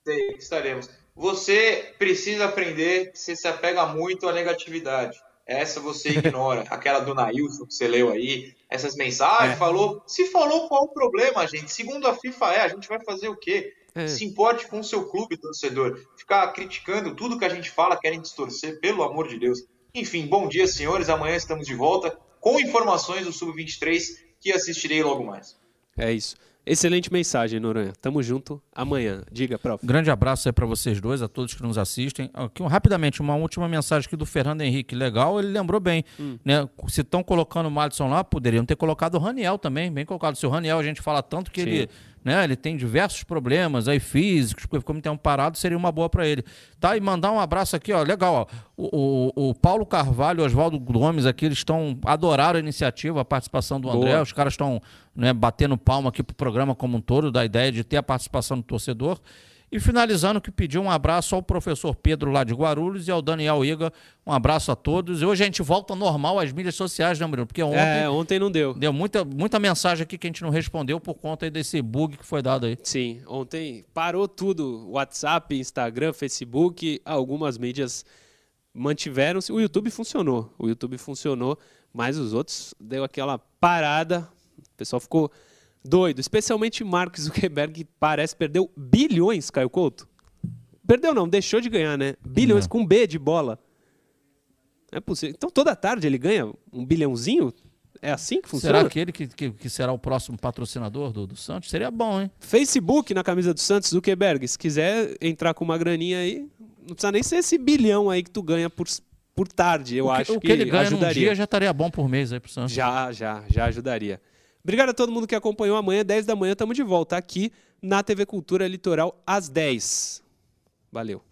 Sim, estaremos. Você precisa aprender que você se apega muito à negatividade. essa você ignora. Aquela do Nailson que você leu aí, essas mensagens, é. falou. Se falou, qual o problema, gente? Segundo a FIFA é, a gente vai fazer o quê? É. Se importe com o seu clube, torcedor. Ficar criticando tudo que a gente fala, querem distorcer, pelo amor de Deus. Enfim, bom dia, senhores. Amanhã estamos de volta com informações do Sub-23 que assistirei logo mais. É isso. Excelente mensagem, Noronha. Tamo junto amanhã. Diga, prof. Grande abraço aí para vocês dois, a todos que nos assistem. Aqui, rapidamente, uma última mensagem aqui do Fernando Henrique. Legal, ele lembrou bem. Hum. Né? Se estão colocando o Madison lá, poderiam ter colocado o Raniel também. Bem colocado. Se o Raniel, a gente fala tanto que Sim. ele né? Ele tem diversos problemas aí físicos, como tem um parado, seria uma boa para ele. Tá? E mandar um abraço aqui, ó, legal, ó. O, o, o Paulo Carvalho e o Oswaldo Gomes aqui, eles estão adoraram a iniciativa, a participação do André, boa. os caras estão né, batendo palma aqui pro programa como um todo, da ideia de ter a participação do torcedor. E finalizando, que pediu um abraço ao professor Pedro lá de Guarulhos e ao Daniel Iga. Um abraço a todos. E hoje a gente volta normal às mídias sociais, né, Bruno? Porque ontem. É, ontem não deu. Deu muita, muita mensagem aqui que a gente não respondeu por conta desse bug que foi dado aí. Sim, ontem parou tudo. WhatsApp, Instagram, Facebook, algumas mídias mantiveram-se. O YouTube funcionou. O YouTube funcionou, mas os outros deu aquela parada. O pessoal ficou doido. Especialmente Mark Zuckerberg, que parece perdeu bilhões, Caio Couto. Perdeu não, deixou de ganhar, né? Bilhões com B de bola. É possível. Então toda tarde ele ganha um bilhãozinho? É assim que funciona? Será aquele que, que, que será o próximo patrocinador do, do, Santos? Seria bom, hein? Facebook na camisa do Santos, Zuckerberg. Se quiser entrar com uma graninha aí, não precisa nem ser esse bilhão aí que tu ganha por, por tarde, eu o que, acho o que, que ele ganha ajudaria. dia já estaria bom por mês aí pro Santos. Já, já, já ajudaria. Obrigado a todo mundo que acompanhou. Amanhã, 10 da manhã, estamos de volta aqui na TV Cultura Litoral às 10. Valeu.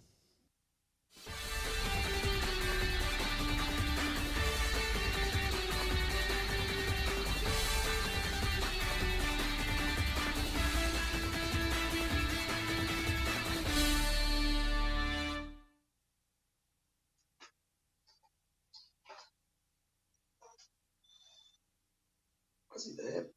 As ideias, porra.